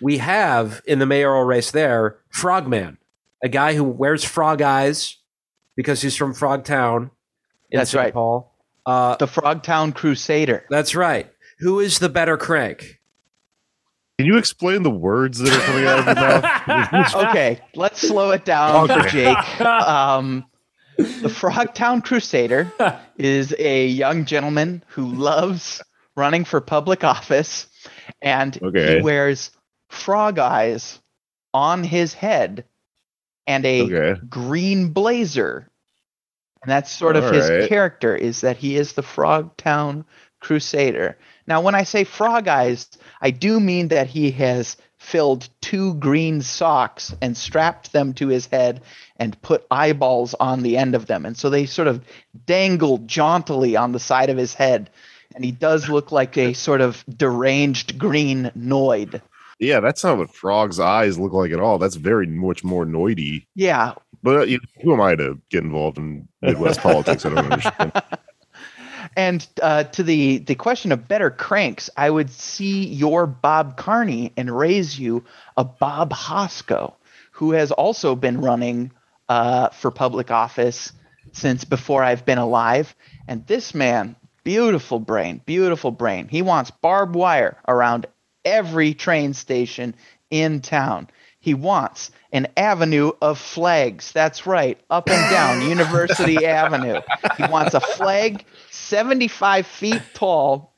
D: we have in the mayoral race there Frogman, a guy who wears frog eyes because he's from Frogtown in
E: That's
D: St.
E: right.
D: Paul. Uh,
E: The Frogtown Crusader.
D: that's right. Who is the better crank?
B: Can you explain the words that are coming out of your mouth? [laughs] [laughs]
E: Okay, let's slow it down for Jake. [laughs] Um, the Frogtown Crusader is a young gentleman who loves running for public office, and
B: Okay.
E: he wears frog eyes on his head and a
B: Okay.
E: green blazer. And that's sort of
B: All
E: his
B: right.
E: character is that he is the Frog Town Crusader. Now, when I say frog eyes, I do mean that he has filled two green socks and strapped them to his head and put eyeballs on the end of them. And so they sort of dangle jauntily on the side of his head. And he does look like a sort of deranged green Noid.
B: Yeah, that's not what frog's eyes look like at all. That's very much more noidy.
E: Yeah,
B: But uh, you, who am I to get involved in Midwest politics? I don't understand. [laughs]
E: And uh, to the the question of better cranks, I would see your Bob Carney and raise you a Bob Hosko, who has also been running uh, for public office since before I've been alive. And this man, beautiful brain, beautiful brain. He wants barbed wire around every train station in town. He wants an avenue of flags. That's right, up and down [laughs] University Avenue. He wants a flag 75 feet tall,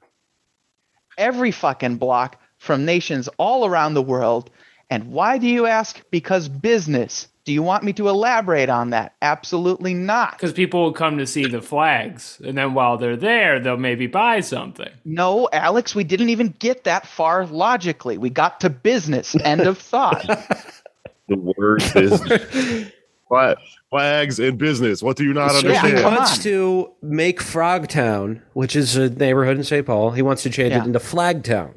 E: every fucking block from nations all around the world. And why do you ask? Because business. Do you want me to elaborate on that? Absolutely not.
C: Because people will come to see the flags, and then while they're there, they'll maybe buy something.
E: No, Alex, we didn't even get that far logically. We got to business. End of thought. [laughs]
B: the word business. what? Flags in business. What do you not
D: So he
B: understand?
E: come
D: wants to make Frogtown, which is a neighborhood in St. Paul, he wants to change
E: Yeah.
D: it into Flagtown.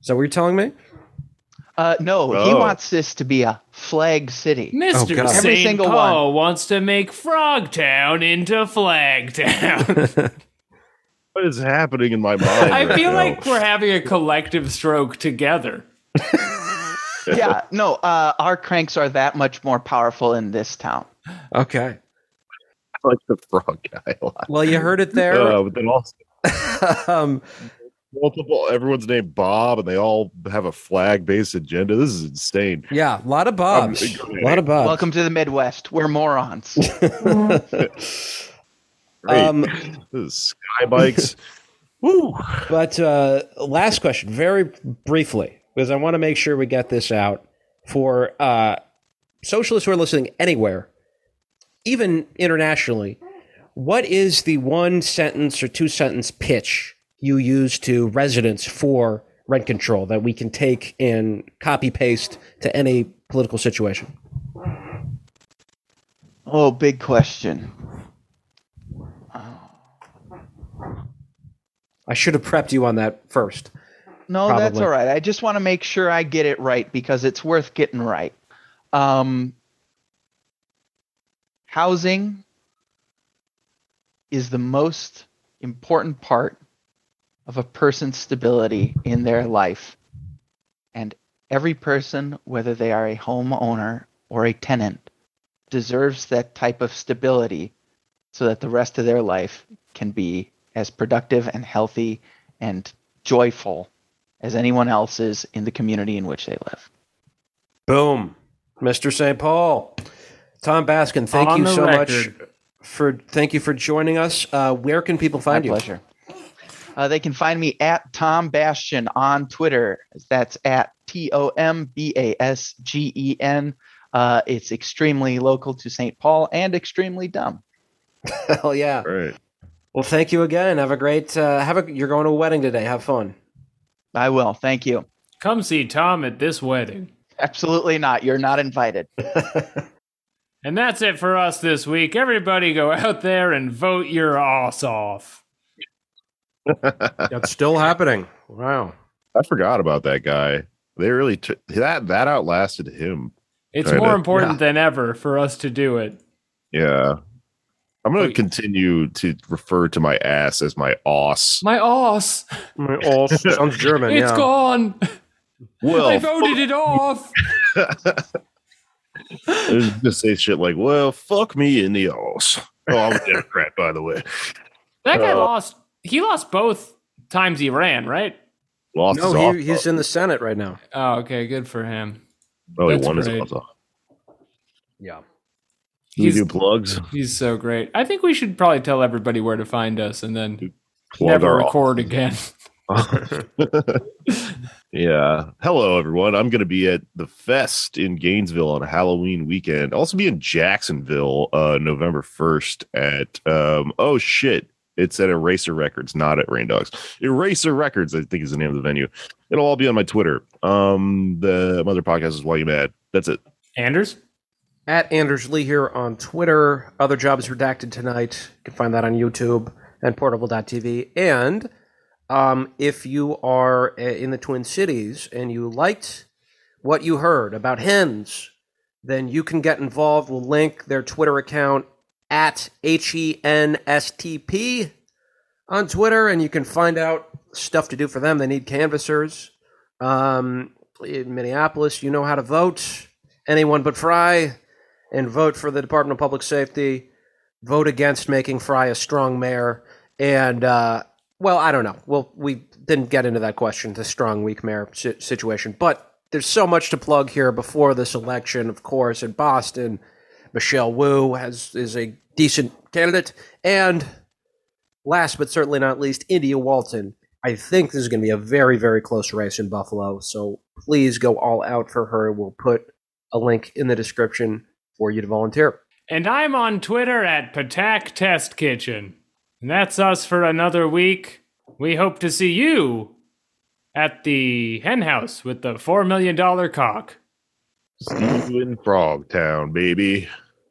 D: Is that what you're telling me?
E: Uh, no, he
B: Oh.
E: wants this to be a flag city.
C: Mr.
D: God.
E: Every
C: St.
E: single
C: Paul wants to make Frogtown into Flagtown. [laughs]
B: What is happening in my mind?
C: I
B: right
C: feel
B: now?
C: like we're having a collective stroke together. [laughs]
E: yeah, no, uh, our cranks are that much more powerful in this town.
D: Okay.
B: I like the frog guy a lot.
D: Well, you heard it there.
B: Uh, but then also [laughs]
D: um,
B: multiple. Everyone's named Bob, and they all have a flag-based agenda. This is insane.
D: yeah, a lot of Bobs. A lot of Bobs.
E: Welcome to the Midwest. We're morons. [laughs]
B: Great.
D: Um,
B: sky bikes. [laughs] Woo.
D: But uh, last question, very briefly, because I want to make sure we get this out for uh, socialists who are listening anywhere, even internationally. What is the one sentence or two sentence pitch you use to residents for rent control that we can take and copy paste to any political situation?
E: oh, big question.
D: I should have prepped you on that first.
E: No, that's all right. I just want to make sure I get it right because it's worth getting right. Um, housing is the most important part of a person's stability in their life. And every person, whether they are a homeowner or a tenant, deserves that type of stability so that the rest of their life can be as productive and healthy and joyful as anyone else is in the community in which they live.
D: Boom. Mr. St. Paul. Tom Basgen, thank
C: On
D: you so
C: record.
D: much for thank you for joining us. Uh, where can people
E: My
D: find you?
E: pleasure. Uh, they can find me at Tom Basgen on Twitter. That's at T O M B A S G E N. Uh, it's extremely local to St. Paul and extremely dumb. [laughs]
D: Hell yeah.
B: Right.
D: Well, thank you again. Have a great uh, have a you're going to a wedding today. Have fun.
E: I will. Thank you.
C: Come see Tom at this wedding.
E: Absolutely not. You're not invited. [laughs]
C: And that's it for us this week. Everybody go out there and vote your ass off.
D: That's still happening. Wow.
B: I forgot about that guy. They really took that that outlasted him.
C: It's
B: Kinda.
C: more important
D: Yeah.
C: than ever for us to do it.
B: Yeah. I'm gonna continue to refer to my ass as my ass.
C: My ass,
D: My all [laughs] sounds German.
C: it's
D: yeah.
C: gone.
B: Well,
C: I voted it off. [laughs]
B: I was say shit like, "Well, fuck me in the ass." Oh, I'm a Democrat, by the way.
C: That guy
B: Uh,
C: lost. He lost both times he ran, right?
B: Lost
D: No, he, he's in the Senate right now.
C: Oh, okay, good for him.
B: oh, he
C: that's
B: won his
C: great.
B: ass off.
D: Yeah.
B: You
C: He's-
B: do plugs.
C: He's so great. I think we should probably tell everybody where to find us and then
B: Plug
C: never
B: our
C: record again. [laughs]
B: yeah. Hello, everyone. I'm going to be at the Fest in Gainesville on Halloween weekend. Also, be in Jacksonville uh, November 1st at, um, oh shit, it's at Eraser Records, not at Rain Dogs. Eraser Records, I think is the name of the venue. It'll all be on my Twitter. Um, the other podcast is Why You Mad. That's it.
C: Anders?
D: At Anders Lee here on Twitter. Other jobs redacted tonight. You can find that on YouTube and portable.tv. And um, if you are uh, in the Twin Cities and you liked what you heard about hens, then you can get involved. We'll link their Twitter account at H E N S T P on Twitter, and you can find out stuff to do for them. They need canvassers. Um, in Minneapolis, you know how to vote. Anyone but Fry, and vote for the Department of Public Safety. Vote against making Fry a strong mayor. And uh, well, I don't know. Well, we didn't get into that question, the strong weak mayor situation, but there's so much to plug here before this election. Of course, in Boston, Michelle Wu has is a decent candidate, and last but certainly not least, India Walton. I think this is going to be a very, very close race in Buffalo. So please go all out for her. We'll put a link in the description for you to volunteer.
C: And I'm on Twitter at Patak Test Kitchen. And that's us for another week. We hope to see you at the hen house with the $4 million cock.
B: In Frogtown, baby.